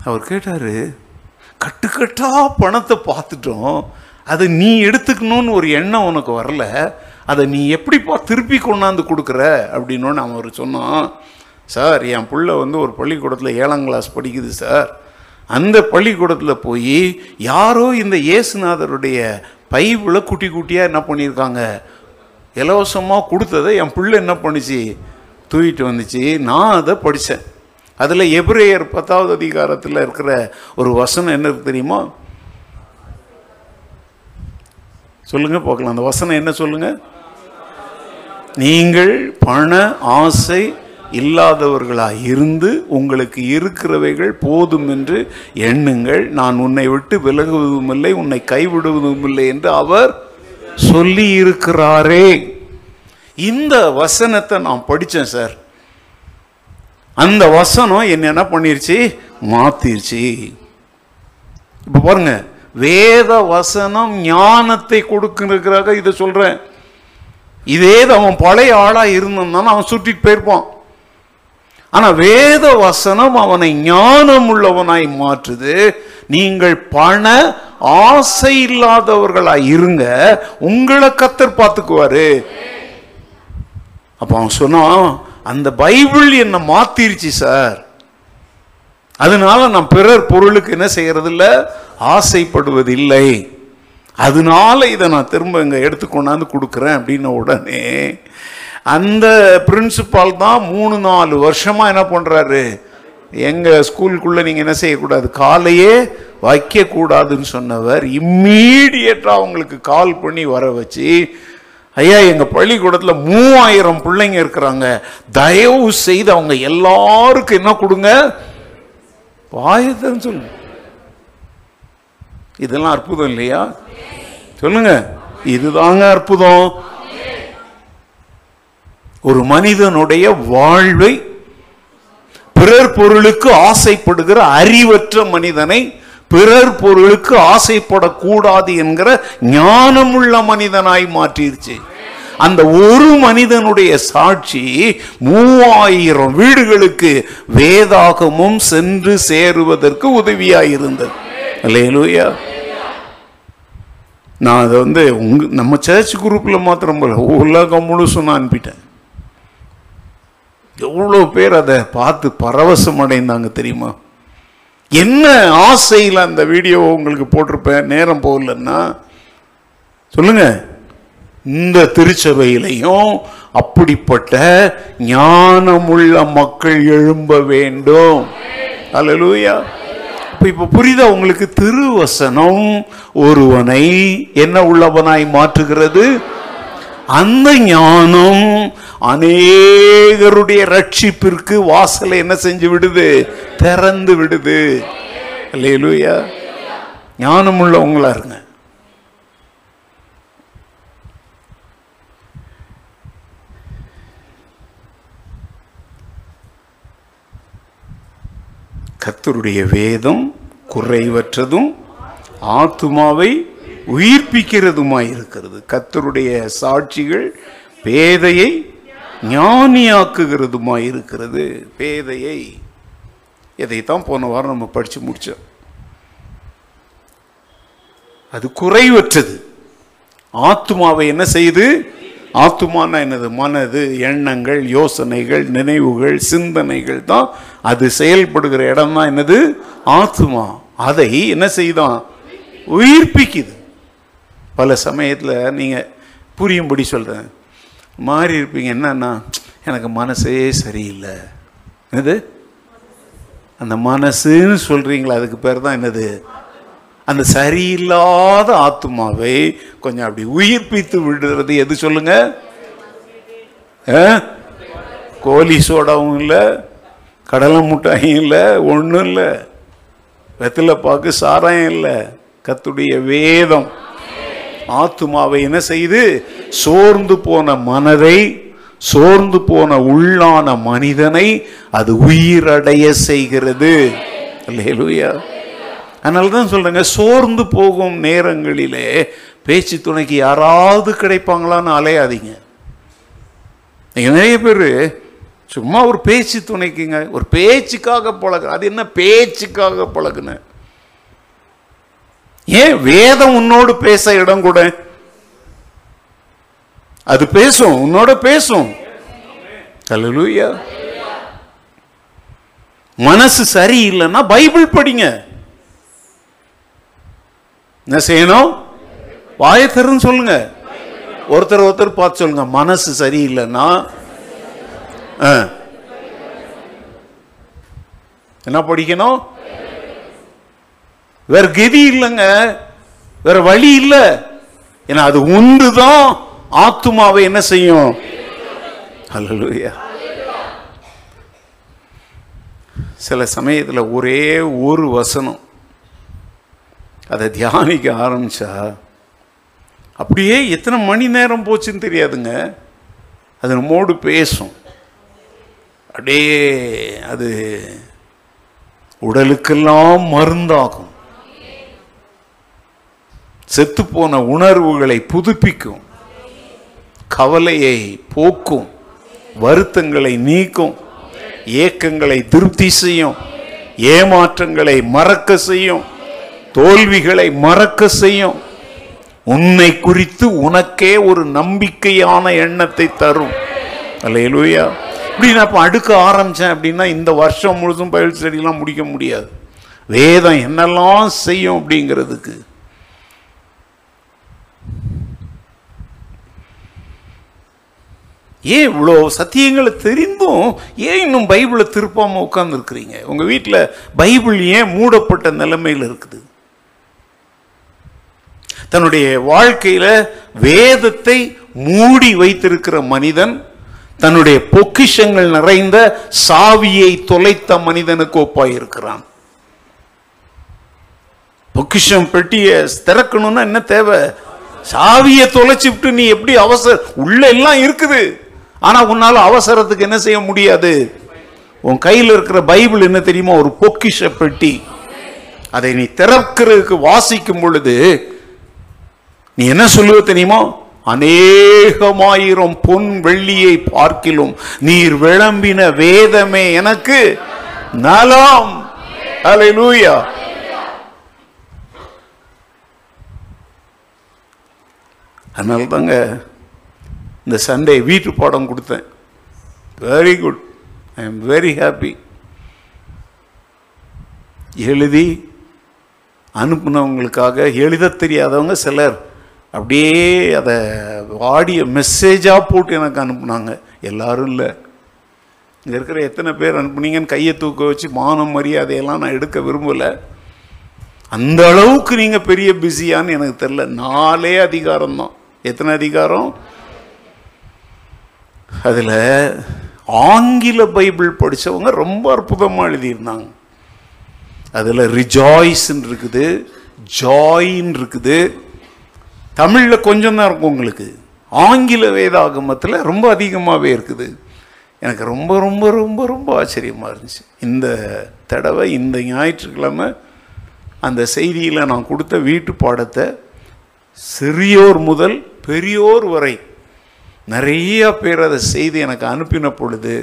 அவர் கேட்டார் கட்டுக்கட்டாக பணத்தை பார்த்துட்டோம். அதை நீ எடுத்துக்கணும்னு ஒரு எண்ணம் உனக்கு வரல. அதை நீ எப்படிப்பா திருப்பி கொண்டாந்து கொடுக்குற? அப்படின்னு அவர் சொன்னான் சார் என் பிள்ளை வந்து ஒரு பள்ளிக்கூடத்தில் ஏழாம் கிளாஸ் படிக்குது சார். அந்த பள்ளிக்கூடத்தில் போய் யாரோ இந்த இயேசுநாதருடைய பைபிளை குட்டி குட்டியாக என்ன பண்ணியிருக்காங்க? இலவசமாக கொடுத்ததை என் பிள்ளை என்ன பண்ணுச்சு? தூக்கிட்டு வந்துச்சு. நான் அதை படித்தேன் அதில் எபிரேயர் பத்தாவது அதிகாரத்தில் இருக்கிற ஒரு வசனம் என்ன தெரியுமா? சொல்லுங்கள் பார்க்கலாம். அந்த வசனம் என்ன சொல்லுங்கள் நீங்கள் பண ஆசை இல்லாதவர்களாக இருந்து உங்களுக்கு இருக்கிறவைகள் போதும் என்று எண்ணுங்கள். நான் உன்னை விட்டு விலகுவதும் இல்லை உன்னை கைவிடுவதும் இல்லை என்று அவர் சொல்லி இருக்கிறாரே இந்த வசனத்தை நான் படித்தேன் சார். அந்த வசனம் என்ன என்ன பண்ணிருச்சு? மாத்திருச்சு. இப்போ பாருங்க வேத வசனம் ஞானத்தை கொடுக்கிறதுக்காக இதை சொல்கிறேன் இதே தான் அவன் பழைய ஆளாக இருந்தான் அவன் சுட்டிட்டு போயிருப்பான். ஆனால் வேத வசனம் அவனை ஞானம் உள்ளவனாய் மாற்றுது. நீங்கள் பண ஆசை இல்லாதவர்களா இருங்க உங்களை கத்தர் பார்த்துக்குவாரு. அப்ப அவன் சொன்னான் அந்த பைபிள் என்னை மாத்திருச்சு சார். அதனால நான் பிறர் பொருளுக்கு என்ன செய்யறது இல்லை ஆசைப்படுவதில்லை. அதனால இதை நான் திரும்ப இங்க எடுத்து கொண்டாந்து கொடுக்குறேன் அப்படின்ன உடனே அந்த பிரின்சிபால் தான் மூணு நாலு வருஷமா என்ன பண்றாரு? எங்கள் ஸ்கூலுக்குள்ளே நீங்கள் என்ன செய்யக்கூடாது? காலையே வைக்கக்கூடாதுன்னு சொன்னவர் இம்மீடியட்டாக அவங்களுக்கு கால் பண்ணி வர வச்சு ஐயா எங்கள் பள்ளிக்கூடத்தில் மூவாயிரம் பிள்ளைங்க இருக்கிறாங்க. தயவு செய்து அவங்க எல்லாருக்கும் என்ன கொடுங்க? பாயத்தன்னு சொல்லுங்க இதெல்லாம் அற்புதம் இல்லையா? சொல்லுங்க. இதுதாங்க அற்புதம். ஒரு மனிதனுடைய வாழ்வை பிறர் பொருளுக்கு ஆசைப்படுகிற அறிவற்ற மனிதனை பிறர் பொருளுக்கு ஆசைப்படக்கூடாது என்கிற ஞானமுள்ள மனிதனாய் மாற்றிருச்சு அந்த ஒரு மனிதனுடைய சாட்சி மூவாயிரம் வீடுகளுக்கு வேதாகமும் சென்று சேருவதற்கு உதவியாயிருந்தது அல்லேலூயா. நான் அதை வந்து உங்க நம்ம சர்ச் குரூப்பில் மாத்திரம் போல உலகம் முழுசும் நான் அனுப்பிட்டேன். எவ்வளோ பேர் அதை பார்த்து பரவசம் அடைந்தாங்க தெரியுமா? என்ன ஆசையில் அந்த வீடியோவை உங்களுக்கு போட்டிருப்பேன்? நேரம் போகலன்னா சொல்லுங்க. இந்த திருச்சபையிலையும் அப்படிப்பட்ட ஞானமுள்ள மக்கள் எழும்ப வேண்டும். அலலூயா இப்போ இப்போ புரியுதா உங்களுக்கு? திருவசனம் ஒருவனை என்ன உள்ளவனாய் மாற்றுகிறது? அந்த ஞானம் அநேகருடைய ரட்சிப்பிற்கு வாசலை என்ன செஞ்சு விடுது? திறந்து விடுது. இல்லையிலூயா ஞானம் உள்ளவங்களா இருங்க. கத்தருடைய வேதம் குறைவற்றதும் ஆத்துமாவை உயிர்ப்பிக்கிறதுமாய் இருக்கிறது கத்தருடைய சாட்சிகள் பேதையை ஞானியாக்குகிறதுமாய் இருக்கிறது பேதையை. இதைத்தான் போன வாரம் நம்ம படித்து முடித்தோம் அது குறைவற்றது. ஆத்துமாவை என்ன செய்யுது? ஆத்துமானா என்னது? மனது எண்ணங்கள் யோசனைகள் நினைவுகள் சிந்தனைகள் தான் அது செயல்படுகிற இடம் தான் என்னது? ஆத்துமா. அதை என்ன செய்தான்? உயிர்ப்பிக்குது. பல சமயத்தில் நீங்கள் புரியும்படி சொல்கிறேன் மாறி இருப்பீங்க. என்னன்னா எனக்கு மனசே சரியில்லை. என்னது? அந்த மனசுன்னு சொல்கிறீங்களா அதுக்கு பேர் தான் என்னது? அந்த சரியில்லாத ஆத்மாவை கொஞ்சம் அப்படி உயிர்ப்பித்து விடுறது. எது சொல்லுங்க? ஆ? கோழி சோடாவும் இல்லை கடலை முட்டாயும் இல்லை ஒன்றும் இல்லை. வெத்தில பாக்கு சாராயம் இல்லை. கத்துடைய வேதம். ஆத்துமாவை என்ன செய்து? சோர்ந்து போன மனதை சோர்ந்து போன உள்ளான மனிதனை அது உயிரடைய செய்கிறது. அல்லேலூயா. அதனால தான் சொல்றேங்க சோர்ந்து போகும் நேரங்களிலே பேச்சு துணைக்கு யாராவது கிடைப்பாங்களான்னு அலையாதீங்க. நிறைய பேர் சும்மா ஒரு பேச்சு துணைக்குங்க ஒரு பேச்சுக்காக பழகு அது என்ன பேச்சுக்காக பழகுனேன் ஏன் வேதம் உன்னோடு பேச இடம் கூட? அது பேசும் உன்னோட பேசும். கலலூயா மனசு சரியில்லைன்னா பைபிள் படிங்க. என்ன செய்யணும்? வாயத்தருன்னு சொல்லுங்க. ஒருத்தர் ஒருத்தர் பார்த்து சொல்லுங்க. மனசு சரியில்லைன்னா என்ன படிக்கணும்? வேற கதி இல்லைங்க. வேற வழி இல்லை. ஏன்னா அது ஒன்று தான் ஆத்துமாவை என்ன செய்யும்? அல்லேலூயா சில சமயத்தில் ஒரே ஒரு வசனம். அதை தியானிக்க ஆரம்பிச்சா அப்படியே எத்தனை மணி நேரம் போச்சுன்னு தெரியாதுங்க. அது நம்மோடு பேசும். அப்படியே அது உடலுக்கெல்லாம் மருந்தாகும். செத்துப்போன உணர்வுகளை புதுப்பிக்கும். கவலையை போக்கும். வருத்தங்களை நீக்கும். ஏக்கங்களை திருப்தி செய்யும். ஏமாற்றங்களை மறக்க செய்யும். தோல்விகளை மறக்க செய்யும். உன்னை குறித்து உனக்கே ஒரு நம்பிக்கையான எண்ணத்தை தரும். அல்லையிலூயா இப்படி நான் இப்போ அடுக்க ஆரம்பித்தேன் அப்படின்னா இந்த வருஷம் முழுதும் பயிர் செடியெலாம் முடிக்க முடியாது. வேதம் என்னெல்லாம் செய்யும் அப்படிங்கிறதுக்கு ஏன் இவ்வளோ சத்தியங்களை தெரிந்தும் ஏன் இன்னும் பைபிளை திருப்பாமல் உட்காந்துருக்குறீங்க உங்கள் வீட்டில் பைபிள் ஏன் மூடப்பட்ட நிலைமையில் இருக்குது? தன்னுடைய வாழ்க்கையில் வேதத்தை மூடி வைத்திருக்கிற மனிதன் தன்னுடைய பொக்கிஷங்கள் நிறைந்த சாவியை தொலைத்த மனிதனுக்கு ஒப்பாயிருக்கிறான். பொக்கிஷம் பெட்டியை திறக்கணும்னா என்ன தேவை? சாவியை தொலைச்சிவிட்டு நீ எப்படி அவசர உள்ள எல்லாம் இருக்குது. ஆனால் உன்னால் அவசரத்துக்கு என்ன செய்ய முடியாது? உன் கையில் இருக்கிற பைபிள் என்ன தெரியுமா? ஒரு பொக்கிஷ பெட்டி. அதை நீ திறக்கிறதுக்கு வாசிக்கும் பொழுது நீ என்ன சொல்லுவ தெரியுமா? அநேகமாயிரம் பொன் வெள்ளியை பார்க்கிலும் நீர் விளம்பின வேதமே எனக்கு நலம். அல்லேலூயா அதனால தாங்க இந்த சண்டே வீட்டு பாடம் கொடுத்தேன். Very good I am very happy எழுதி அனுப்புனவங்களுக்காக எழுத தெரியாதவங்க சிலர் அப்படியே அதை ஆடியோ மெசேஜாக போட்டு எனக்கு அனுப்புனாங்க. எல்லாரும் இல்லை. இங்கே இருக்கிற எத்தனை பேர் அனுப்புனீங்கன்னு கையை தூக்க வச்சு மானம் மரியாதையெல்லாம் நான் எடுக்க விரும்பலை. அந்த அளவுக்கு நீங்கள் பெரிய பிஸியான்னு எனக்கு தெரில நாலே அதிகாரம் தான் எத்தனை அதிகாரம்? அதில் ஆங்கில பைபிள் படித்தவங்க ரொம்ப அற்புதமாக எழுதியிருந்தாங்க. அதில் ரிஜாய்ஸ்ன்னு இருக்குது ஜாயின்னு இருக்குது. தமிழில் கொஞ்சம் தான் இருக்கும் உங்களுக்கு. ஆங்கில வேதாகமத்தில் ரொம்ப அதிகமாகவே இருக்குது. எனக்கு ரொம்ப ரொம்ப ரொம்ப ரொம்ப ஆச்சரியமாக இருந்துச்சு. இந்த தடவை இந்த ஞாயிற்றுக்கிழமை அந்த செய்தியில் நான் கொடுத்த வீட்டு பாடத்தை சிறியோர் முதல் பெரியோர் வரை நிறைய பேர் அதை செய்து எனக்கு அனுப்பின பொழுது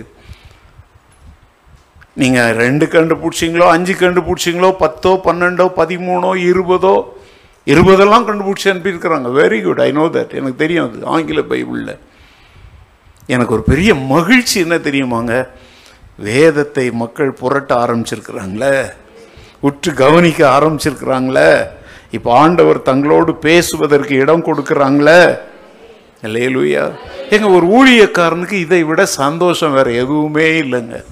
நீங்கள் ரெண்டு கண்டுபிடிச்சிங்களோ அஞ்சு கண்டுபிடிச்சிங்களோ பத்தோ பன்னெண்டோ பதிமூணோ இருபதோ இருபதெல்லாம் கண்டுபிடிச்சி அனுப்பியிருக்கிறாங்க. Very good I know that எனக்கு தெரியும் அது. ஆங்கில பைபிளில். எனக்கு ஒரு பெரிய மகிழ்ச்சி என்ன தெரியுமாங்க? வேதத்தை மக்கள் புரட்ட ஆரம்பிச்சிருக்கிறாங்களே. உற்று கவனிக்க ஆரம்பிச்சிருக்கிறாங்களே. இப்போ ஆண்டவர் தங்களோடு பேசுவதற்கு இடம் கொடுக்குறாங்களே. இல்லையா எங்க ஒரு ஊழியக்காரனுக்கு இதை விட சந்தோஷம் வேற எதுவுமே இல்லைங்க.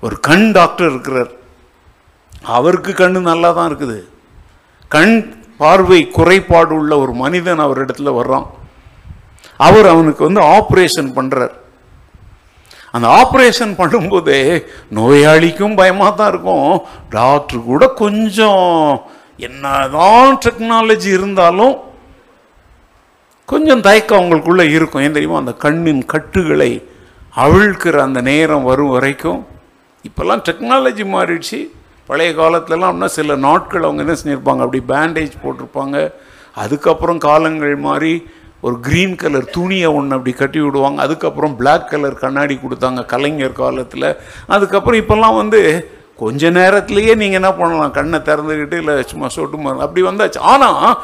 ஒரு கண் டாக்டர் இருக்கிறார். அவருக்கு கண் நல்லா தான் இருக்குது. கண் பார்வை குறைபாடு உள்ள ஒரு மனிதன் அவர் இடத்துல வர்றான். அவர் அவனுக்கு வந்து ஆப்ரேஷன் பண்றார். அந்த ஆப்ரேஷன் பண்ணும்போதே நோயாளிக்கும் பயமாக தான் இருக்கும். டாக்டர் கூட கொஞ்சம் என்னதான் டெக்னாலஜி இருந்தாலும் கொஞ்சம் தயக்கம் அவங்களுக்குள்ளே இருக்கும். ஏன் தெரியுமா? அந்த கண்ணின் கட்டுகளை அவிழ்க்கிற அந்த நேரம் வரும் வரைக்கும் இப்போல்லாம் டெக்னாலஜி மாறிடுச்சு. பழைய காலத்துலலாம் அப்படின்னா சில நாட்கள் அவங்க என்ன செஞ்சுருப்பாங்க? அப்படி பேண்டேஜ் போட்டிருப்பாங்க. அதுக்கப்புறம் காலங்கள் மாறி ஒரு க்ரீன் கலர் துணியை ஒன்று அப்படி கட்டி விடுவாங்க. அதுக்கப்புறம் பிளாக் கலர் கண்ணாடி கொடுத்தாங்க கலைஞர் காலத்தில். அதுக்கப்புறம் இப்போல்லாம் வந்து கொஞ்ச நேரத்துலையே நீங்கள் என்ன பண்ணலாம்? கண்ணை திறந்துக்கிட்டு இல்லை சும்மா சொட்டு மருந்து அப்படி வந்தாச்சு. ஆனால்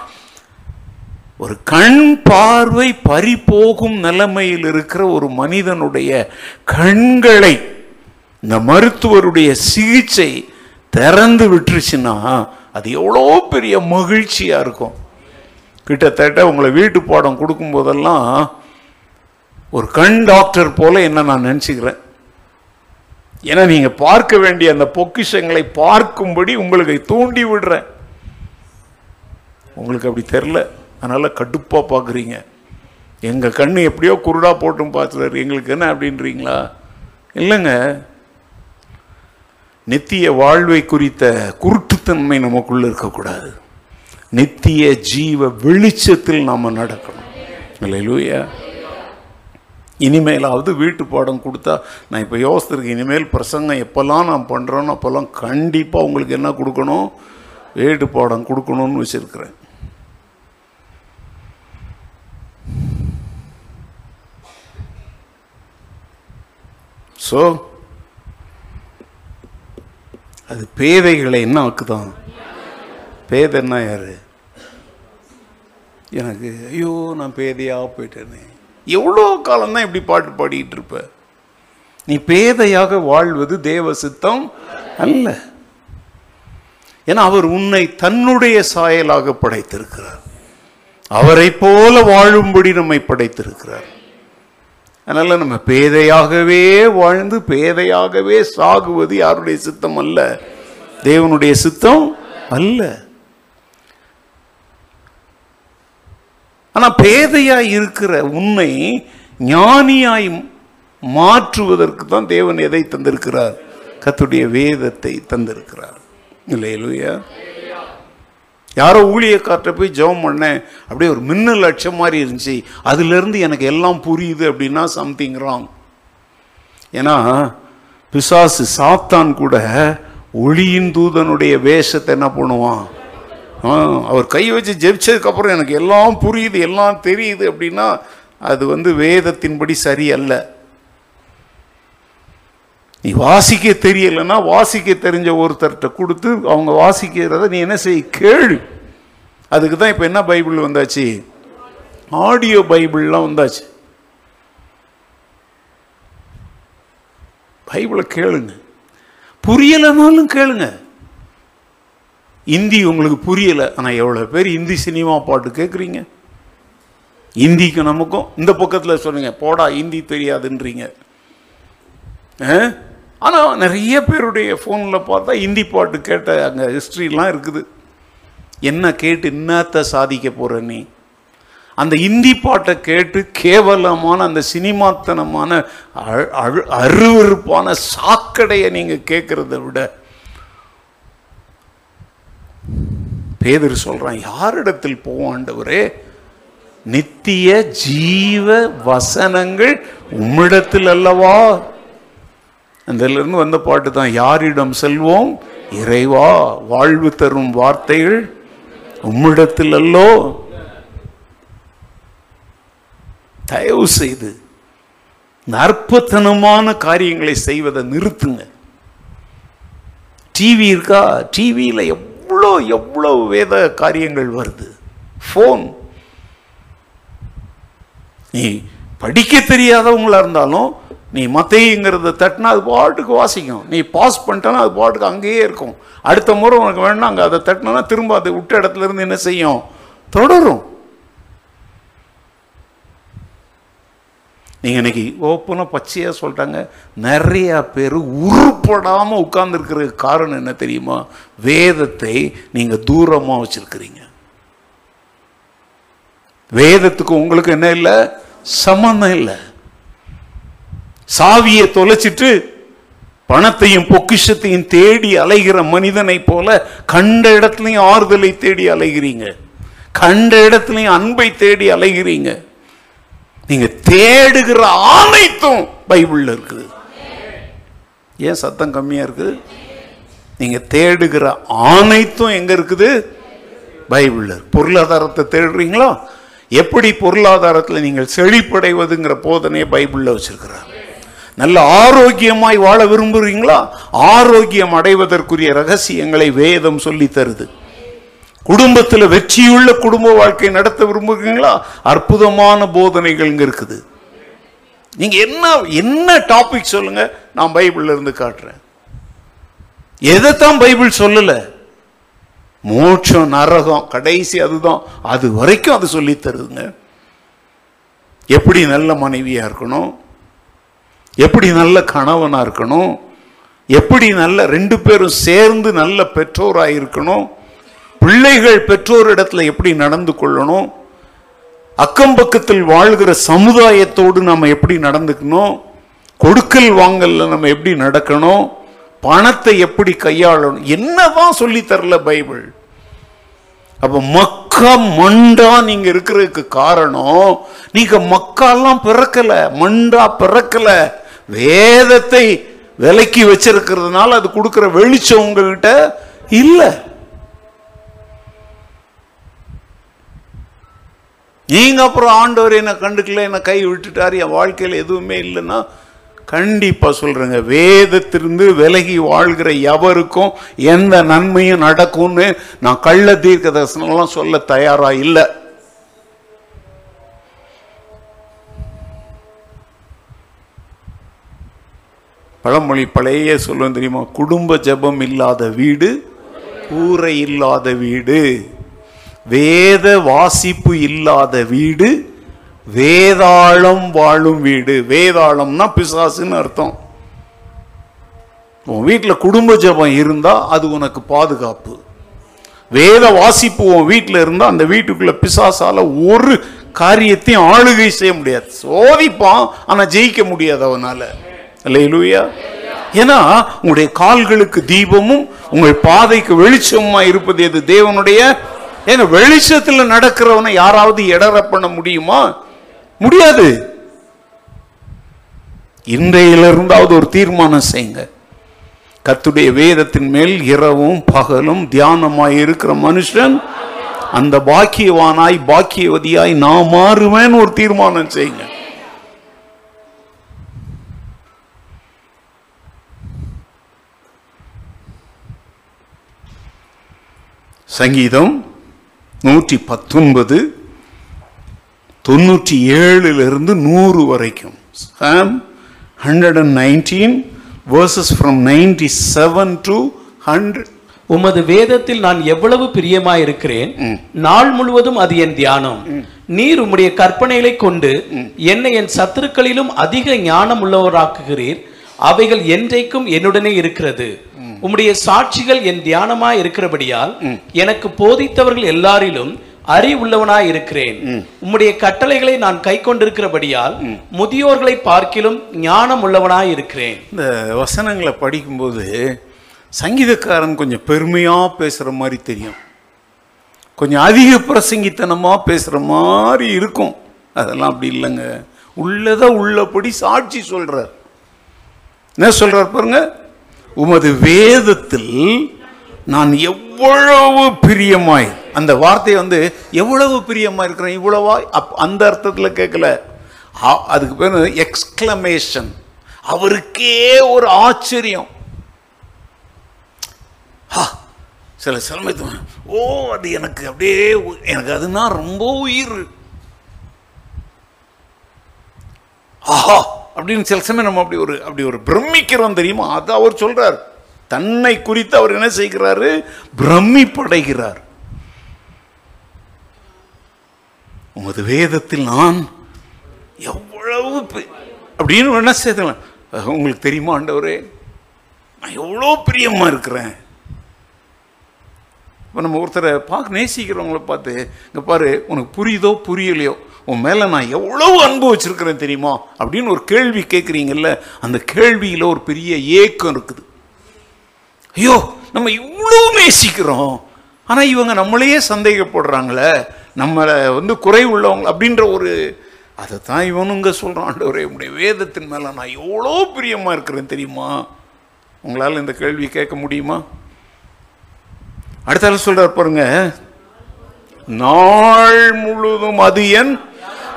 ஒரு கண் பார்வை பறி போகும் நிலைமையில் இருக்கிற ஒரு மனிதனுடைய கண்களை இந்த மருத்துவருடைய சிகிச்சை திறந்து விட்டுருச்சுன்னா அது எவ்வளோ பெரிய மகிழ்ச்சியாக இருக்கும். கிட்டத்தட்ட உங்களை வீட்டு பாடம் கொடுக்கும்போதெல்லாம் ஒரு கண் டாக்டர் போல என்ன நான் நினச்சிக்கிறேன். ஏன்னா நீங்கள் பார்க்க வேண்டிய அந்த பொக்கிஷங்களை பார்க்கும்படி உங்களுக்கு தூண்டி விடுறேன். உங்களுக்கு அப்படி தெரில அதனால் கடுப்பாக பார்க்குறீங்க எங்கள் கண்ணு எப்படியோ குருடா போட்டும் பார்த்துறாரு எங்களுக்கு என்ன அப்படின்றீங்களா? இல்லைங்க. நித்திய வாழ்வை குறித்த குருட்டுத்தன்மை நமக்குள்ள இருக்கக்கூடாது. நித்திய ஜீவ வெளிச்சத்தில் நாம் நடக்கணும். இல்லையா இனிமேலாவது வீட்டு பாடம் கொடுத்தா நான் இப்போ யோசித்திருக்கேன் இனிமேல் பிரசங்கம் எப்போல்லாம் நான் பண்ணுறோன்னு அப்போல்லாம் கண்டிப்பாக உங்களுக்கு என்ன கொடுக்கணும்? வீட்டு பாடம் கொடுக்கணும்னு வச்சுருக்கிறேன். ஸோ அது பேதைகளை என்ன ஆக்குதான்? பேதைன்னா யாரு? எனக்கு ஐயோ நான் பேதையாக போயிட்டேனே. எவ்வளோ காலம்தான் இப்படி பாட்டு பாடிட்டு இருப்ப? நீ பேதையாக வாழ்வது தேவ சித்தம் அல்ல. ஏன்னா அவர் உன்னை தன்னுடைய சாயலாக படைத்திருக்கிறார். அவரை போல வாழும்படி நம்மை படைத்திருக்கிறார். அதனால நம்ம பேதையாகவே வாழ்ந்து பேதையாகவே சாகுவது யாருடைய சித்தம் அல்ல? தேவனுடைய சித்தம் அல்ல. ஆனா பேதையாய் இருக்கிற உன்னை ஞானியாய் மாற்றுவதற்கு தான் தேவன் எதை தந்திருக்கிறார்? கத்துடைய வேதத்தை தந்திருக்கிறார். இல்லையா யாரோ ஊழியக்கார்ட்ட போய் ஜெபம் பண்ணேன். அப்படியே ஒரு மின்னல் லட்சம் மாதிரி இருந்துச்சு. அதுலேருந்து எனக்கு எல்லாம் புரியுது அப்படின்னா சம்திங் ராங் ஏன்னா பிசாசு சாத்தான் கூட ஒளியின் தூதனுடைய வேஷத்தை என்ன பண்ணுவான்? ஆ, அவர் கை வச்சு ஜெபிச்சதுக்கப்புறம் எனக்கு எல்லாம் புரியுது எல்லாம் தெரியுது அப்படின்னா அது வந்து வேதத்தின்படி சரி அல்ல நீ வாசிக்க தெரியலைன்னா வாசிக்க தெரிஞ்ச ஒருத்தர்கிட்ட கொடுத்து அவங்க வாசிக்கிறத நீ என்ன செய்? கேளு. அதுக்கு தான் இப்போ என்ன பைபிள் வந்தாச்சு? ஆடியோ பைபிள்லாம் வந்தாச்சு. பைபிளை கேளுங்க. புரியலைனாலும் கேளுங்க. இந்தி உங்களுக்கு புரியலை. ஆனால் எவ்வளோ பேர் இந்தி சினிமா பாட்டு கேட்குறீங்க இந்திக்கு நமக்கும் இந்த பக்கத்தில் சொன்னீங்க போடா இந்தி தெரியாதுன்றீங்க. ஆனால் நிறைய பேருடைய ஃபோனில் பார்த்தா இந்தி பாட்டு கேட்ட அங்கே ஹிஸ்ட்ரிலாம் இருக்குது. என்ன கேட்டு என்னத்தை சாதிக்க போகிற நீ? அந்த இந்தி பாட்டை கேட்டு கேவலமான அந்த சினிமாத்தனமான அருவறுப்பான அழு- சாக்கடையை நீங்கள் கேட்குறத விட பேதர் சொல்கிறான் யாரிடத்தில் போவோம் ஆண்டவரே? நித்திய ஜீவ வசனங்கள் உம்மிடத்தில் அல்லவா? அதுல இருந்து வந்த பாட்டு தான் யாரிடம் செல்வோம் இறைவா வாழ்வு தரும் வார்த்தைகள் உம்மிடத்தில் அல்லோ தயவு செய்து நற்பத்தனமான காரியங்களை செய்வதை நிறுத்துங்க. டிவி இருக்கா? டிவியில் எவ்வளோ எவ்வளோ வேத காரியங்கள் வருது? ஃபோன் நீ படிக்க தெரியாதவங்களா இருந்தாலும் நீ மத்தைங்கிறத தட்டினா அது பாட்டுக்கு வாசிக்கும். நீ பாஸ் பண்ணிட்டனா அது பாட்டுக்கு அங்கேயே இருக்கும். அடுத்த முறை உனக்கு வேணும்னா அங்கே அதை தட்டினா திரும்ப அது விட்ட இடத்துல இருந்து என்ன செய்யும்? தொடரும். நீங்கள் இன்னைக்கு ஓப்பனாக பச்சையாக சொல்லிட்டாங்க. நிறையா பேர் உருப்படாமல் உட்கார்ந்துருக்கிற காரணம் என்ன தெரியுமா? வேதத்தை நீங்கள் தூரமாக வச்சுருக்கிறீங்க. வேதத்துக்கு உங்களுக்கு என்ன இல்லை? சம்மந்தம் இல்லை. சாவியை தொலைச்சிட்டு பணத்தையும் பொக்கிஷத்தையும் தேடி அலைகிற மனிதனை போல கண்ட இடத்துலையும் ஆறுதலை தேடி அலைகிறீங்க. கண்ட இடத்துலையும் அன்பை தேடி அலைகிறீங்க. நீங்க தேடுகிற அனைத்தும் பைபிள்ல இருக்குது. ஏன் சத்தம் கம்மியா இருக்குது? நீங்க தேடுகிற அனைத்தும் எங்க இருக்குது? பைபிள்ல பொருளாதாரத்தை தேடுறீங்களா? எப்படி பொருளாதாரத்தில் நீங்கள் செழிப்படைவதுங்கிற போதனையை பைபிளில் வச்சிருக்கிறார். நல்ல ஆரோக்கியமாய் வாழ விரும்புகிறீங்களா ஆரோக்கியம் அடைவதற்குரிய ரகசியங்களை வேதம் சொல்லி தருது. குடும்பத்தில் வெற்றியுள்ள குடும்ப வாழ்க்கை நடத்த விரும்புகிறீங்களா? அற்புதமான போதனைகள் இங்கே இருக்குது. நீங்க என்ன என்ன டாபிக் சொல்லுங்க நான் பைபிள்ல இருந்து காட்டுறேன். எதைத்தான் பைபிள் சொல்லல? மோட்சம் நரகம் கடைசி அதுதான். அது வரைக்கும் அது சொல்லி தருதுங்க. எப்படி நல்ல மனைவியா இருக்கணும்? எப்படி நல்ல கணவனாக இருக்கணும்? எப்படி நல்ல ரெண்டு பேரும் சேர்ந்து நல்ல பெற்றோராக இருக்கணும்? பிள்ளைகள் பெற்றோரிடத்தில் எப்படி நடந்து கொள்ளணும்? அக்கம் பக்கத்தில் வாழ்கிற சமுதாயத்தோடு நம்ம எப்படி நடந்துக்கணும்? கொடுக்கல் வாங்கல்ல நம்ம எப்படி நடக்கணும்? பணத்தை எப்படி கையாளணும்? என்னதான் சொல்லி தரல பைபிள். அப்ப மக்கா மண்டா நீங்க இருக்கிறதுக்கு காரணம் நீங்க மக்காலாம் பிறக்கல மண்டா பிறக்கலை. வேதத்தை விலக்கி வச்சிருக்கிறதுனால அது கொடுக்குற வெளிச்சம் உங்ககிட்ட இல்லை. நீங்க அப்புறம் ஆண்டவர் என்ன கண்டுக்கல என்ன கை விட்டுட்டார் என் வாழ்க்கையில் எதுவுமே இல்லைன்னா கண்டிப்பா சொல்றேங்க. வேதத்திலிருந்து விலகி வாழ்கிற எவருக்கும் எந்த நன்மையும் நடக்கும்னு நான் கள்ள தீர்க்க தரிசனம்லாம் சொல்ல தயாரா இல்லை. பழமொழி பழைய சொல்லுவோம் தெரியுமா? குடும்ப ஜெபம் இல்லாத வீடு கூரை இல்லாத வீடு. வேத வாசிப்பு இல்லாத வீடு வேதாளம் வாழும் வீடு. வேதாளம்னா பிசாசுன்னு அர்த்தம். உன் வீட்டில் குடும்ப ஜெபம் இருந்தால் அது உனக்கு பாதுகாப்பு. வேத வாசிப்பு உன் வீட்டில் இருந்தால் அந்த வீட்டுக்குள்ளே பிசாசால் ஒரு காரியத்தையும் ஆளுகை செய்ய முடியாது. சோதிப்பான் ஆனால் ஜெயிக்க முடியாது அவனால். லூயா ஏன்னா உங்களுடைய கால்களுக்கு தீபமும் உங்கள் பாதைக்கு வெளிச்சமுமா இருப்பது எது? தேவனுடைய? ஏன்னா வெளிச்சத்துல நடக்கிறவனை யாராவது இடர பண்ண முடியுமா? முடியாது. இன்றையிலிருந்தாவது ஒரு தீர்மானம் செய்யுங்க. கத்துடைய வேதத்தின் மேல் இரவும் பகலும் தியானமாய் இருக்கிற மனுஷன் அந்த பாக்கியவானாய் பாக்கியவதியாய் நான் மாறுவேன்னு ஒரு தீர்மானம் செய்யுங்க. சங்கீதம் நூற்றி பத்தொன்பது தொண்ணூற்றி ஏழுலிருந்து நூறு வரைக்கும். Some hundred and nineteen verses from ninety seven to hundred உமது வேதத்தில் நான் எவ்வளவு பிரியமாயிருக்கிறேன். நாள் முழுவதும் அது என் தியானம். நீர் உம்முடைய கற்பனைகளை கொண்டு என்னை என் சத்துருக்களிலும் அதிக ஞானம் உள்ளவராக்குகிறீர் அவைகள் என்றைக்கும் என்னுடனே இருக்கிறது. உம்முடைய சாட்சிகள் என் தியானமாய் இருக்கிறபடியால் எனக்கு போதித்தவர்கள் எல்லாரிலும் அறிவுள்ளவனாய் இருக்கிறேன். உம்முடைய கட்டளைகளை நான் கை கொண்டிருக்கிறபடியால் முதியோர்களை பார்க்கிலும் ஞானம் உள்ளவனாய் இருக்கிறேன். இந்த வசனங்களை படிக்கும்போது சங்கீதக்காரன் கொஞ்சம் பெருமையாக பேசுகிற மாதிரி தெரியும். கொஞ்சம் அதிக பிரசங்கித்தனமாக பேசுகிற மாதிரி இருக்கும். அதெல்லாம் அப்படி இல்லைங்க. உள்ளதை உள்ளபடி சாட்சி சொல்கிறார் என்ன சொல்றார் பாருங்க? உமது வேதத்தில் நான் எவ்வளவு பிரியமாய் அந்த வார்த்தை வந்து எவ்வளவு பிரியமாக இருக்கிறேன் இவ்வளவா? அப் அந்த அர்த்தத்தில் கேட்கல. அதுக்கு பேர் எக்ஸ்கிளமேஷன் அவருக்கே ஒரு ஆச்சரியம். சில சமயத்து ஓ அது எனக்கு அப்படியே எனக்கு அதுனா ரொம்ப உயிர். ஆஹா! அப்படின்னு சில சமயம் நம்ம அப்படி ஒரு அப்படி ஒரு பிரமிக்கிறோம் தெரியுமா? அது அவர் சொல்கிறார் தன்னை குறித்து அவர் என்ன செய்கிறாரு? பிரமிப்படைகிறார். உமது வேதத்தில் நான் எவ்வளவு அப்படின்னு என்ன செய்யலாம் உங்களுக்கு தெரியுமா ஆண்டவரே? நான் எவ்வளோ பிரியமாக இருக்கிறேன். இப்போ நம்ம ஒருத்தரை பார்க்க நேசிக்கிறவங்கள பார்த்து இங்கே பாரு உனக்கு புரியுதோ புரியலையோ? உன் மேலே நான் எவ்வளவு அன்பு வச்சுருக்கிறேன் தெரியுமா? அப்படின்னு ஒரு கேள்வி கேட்குறீங்கல்ல அந்த கேள்வியில் ஒரு பெரிய ஏக்கம் இருக்குது. ஐயோ நம்ம இவ்வளோ நேசிக்கிறோம். ஆனால் இவங்க நம்மளையே சந்தேகப்படுறாங்களே நம்மளை வந்து குறை உள்ளவங்க அப்படின்ற ஒரு அதை தான் இவனுங்க சொல்கிறான் ஆண்டவரே உடைய வேதத்தின் மேலே நான் எவ்வளோ பிரியமாக இருக்கிறேன் தெரியுமா? உங்களால் இந்த கேள்வி கேட்க முடியுமா? அடுத்தால சொல்கிறார் பாருங்க நாள் முழுதும் அது என்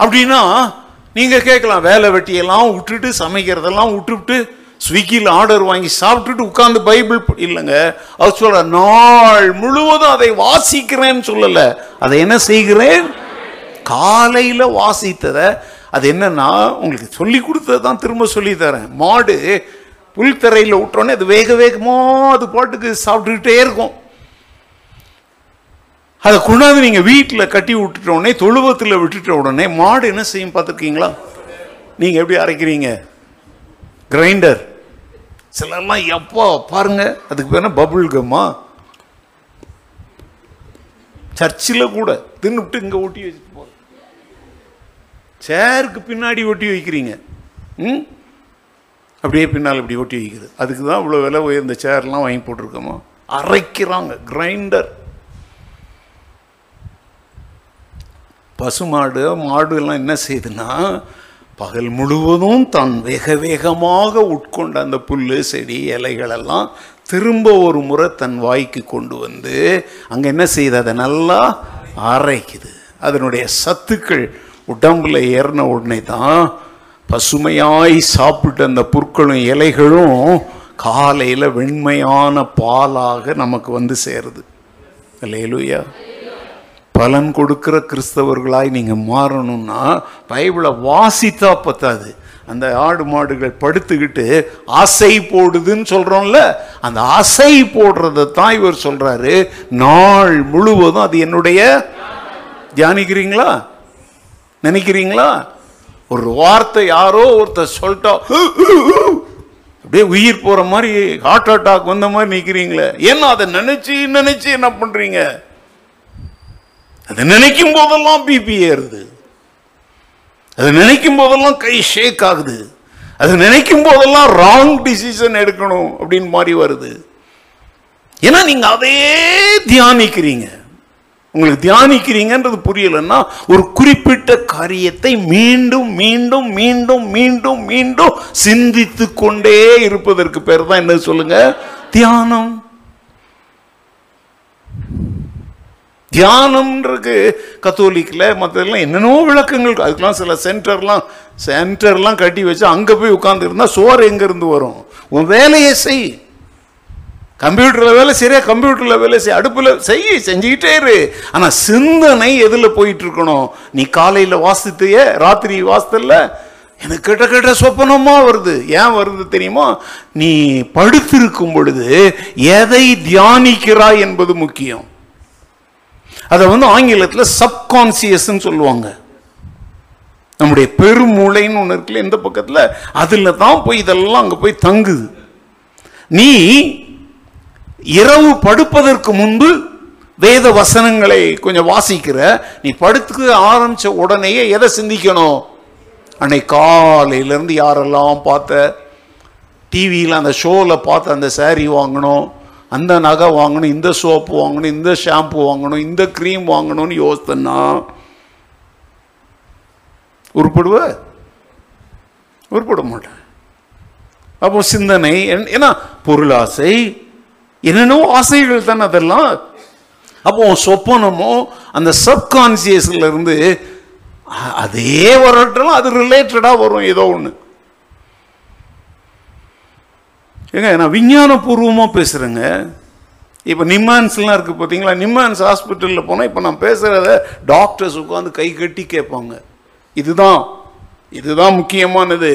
அப்படின்னா நீங்க கேட்கலாம் வேலை வெட்டியெல்லாம் விட்டுட்டு சமைக்கிறதெல்லாம் விட்டுவிட்டு ஸ்விக்கியில் ஆர்டர் வாங்கி சாப்பிட்டுட்டு உட்காந்து பைபிள் இல்லைங்க. அவர் சொல்ற நாள் முழுவதும் அதை வாசிக்கிறேன்னு சொல்லலை. அதை என்ன செய்கிறேன்? காலையில் வாசித்ததை அது என்னன்னா உங்களுக்கு சொல்லி கொடுத்தது தான் திரும்ப சொல்லி தரேன். மாடு புல் தரையில் விட்டோன்னே அது வேக வேகமாக அது பாட்டுக்கு சாப்பிட்டுக்கிட்டே இருக்கும். அதை கொண்டாந்து நீங்க வீட்டில் கட்டி விட்டுட்ட உடனே தொழுவத்தில் விட்டுட்ட உடனே மாடு என்ன செய்யும் பார்த்துருக்கீங்களா? நீங்க எப்படி அரைக்கிறீங்க? கிரைண்டர் சிலர்லாம் எப்போ பாருங்க அதுக்கு பேர் பபுள் கம்மா சர்ச்சில் கூட தின்னுட்டு இங்கே ஒட்டி வச்சுட்டு போகிறோம் சேருக்கு பின்னாடி ஒட்டி வைக்கிறீங்க. ம்? அப்படியே பின்னால் இப்படி ஒட்டி வைக்கிறது அதுக்கு தான் இவ்வளோ விலை உயர்ந்த சேர்லாம் வாங்கி போட்டிருக்கோமா? அரைக்கிறாங்க. கிரைண்டர் பசுமாடு மாடு எல்லாம் என்ன செய்யுதுன்னா பகல் முழுவதும் தான் வேக வேகமாக உட்கொண்ட அந்த புல்லு செடி இலைகளெல்லாம் திரும்ப ஒரு முறை தன் வாய்க்கு கொண்டு வந்து அங்கே என்ன செய்யுது? அதை நல்லா ஆராய்க்குது அதனுடைய சத்துக்கள் உடம்புல ஏறின உடனே தான் பசுமையாய் சாப்பிட்டு அந்த புற்களும் இலைகளும் காலையில் வெண்மையான பாலாக நமக்கு வந்து சேருது. அல்லேலூயா. பலன் கொடுக்கிற கிறிஸ்தவர்களாய் நீங்கள் மாறணும்னா பைபிளை வாசித்தா பத்தாது. அந்த ஆடு மாடுகள் படுத்துக்கிட்டு ஆசை போடுதுன்னு சொல்கிறோம்ல அந்த ஆசை போடுறதை தான் இவர் சொல்கிறாரு நாள் முழுவதும் அது என்னுடைய தியானிக்கிறீங்களா? நினைக்கிறீங்களா? ஒரு வார்த்தை யாரோ ஒருத்தர் சொல்லிட்டா அப்படியே உயிர் போகிற மாதிரி ஹார்ட் அட்டாக் வந்த மாதிரி நிற்கிறீங்களே ஏன்னா அதை நினச்சி நினச்சி என்ன பண்ணுறீங்க அதை நினைக்கும் போதெல்லாம் பிபி ஏறுது. அதை நினைக்கும் போதெல்லாம் கை ஷேக் ஆகுது. அதை நினைக்கும் போதெல்லாம் ராங் டிசிஷன் எடுக்கணும் அப்படின்னு மாதிரி வருது. ஏன்னா நீங்க அதையே தியானிக்கிறீங்க. உங்களுக்கு தியானிக்கிறீங்கன்றது புரியலன்னா ஒரு குறிப்பிட்ட காரியத்தை மீண்டும் மீண்டும் மீண்டும் மீண்டும் மீண்டும் சிந்தித்து கொண்டே இருப்பதற்கு பேர் தான் என்ன சொல்லுங்க? தியானம். தியானம்ன்றது கத்தோலிக்கில் மற்றதெல்லாம் என்னென்னோ விளக்கங்கள். அதுக்கெலாம் சில சென்டர்லாம் சென்டர்லாம் கட்டி வச்சு அங்கே போய் உட்காந்துருந்தா இருந்தால் சோறு எங்கேருந்து வரும்? உன் வேலையை செய். கம்ப்யூட்டரில் வேலை சரியா கம்ப்யூட்டரில் வேலை செய். அடுப்பில் செய் செஞ்சுக்கிட்டே இரு. ஆனால் சிந்தனை எதில் போயிட்டு இருக்கணும் நீ காலையில் வாசித்தைய ராத்திரி வாசத்தில் எனக்கு கிட்ட கிட்ட சொப்பனமா வருது. ஏன் வருது தெரியுமா? நீ படுத்திருக்கும் பொழுது எதை தியானிக்கிறாய் என்பது முக்கியம். அதை வந்து ஆங்கிலத்தில் சப்கான்சியஸ்ன்னு சொல்லுவாங்க. நம்முடைய பெருமூளைன்னு ஒன்று இருக்குல்ல இந்த பக்கத்தில்? அதில் தான் போய் இதெல்லாம் அங்கே போய் தங்குது. நீ இரவு படுப்பதற்கு முன்பு வேத வசனங்களை கொஞ்சம் வாசிக்கிற நீ படுத்துக்க ஆரம்பித்த உடனேயே எதை சிந்திக்கணும்? அன்னைக்கு காலையிலேருந்து யாரெல்லாம் பார்த்த? டிவியில் அந்த ஷோவில் பார்த்து அந்த saree வாங்கணும். அந்த நகை வாங்கணும் இந்த சோப்பு வாங்கணும் இந்த ஷாம்பு வாங்கணும் இந்த க்ரீம் வாங்கணும்னு யோசித்தன்னா உருப்படுவ? உருப்பட மாட்டேன். அப்போ சிந்தனை என்ன- ஏன்னா பொருளாசை என்னென்னோ ஆசைகள் தானே அதெல்லாம். அப்போ சொப்பனமோ அந்த சப்கான்சியஸ்ல இருந்து அதே வரட்டும் அது ரிலேட்டடாக வரும் ஏதோ ஒன்று ஏங்க நான் விஞ்ஞானபூர்வமாக பேசுகிறேங்க இப்போ நிம்மான்ஸ்லாம் இருக்குது பார்த்தீங்களா நிம்மான்ஸ் ஹாஸ்பிட்டலில் போனால் இப்போ நான் பேசுகிறத டாக்டர்ஸ் உட்காந்து கை கட்டி கேட்பாங்க. இதுதான் இதுதான் முக்கியமானது.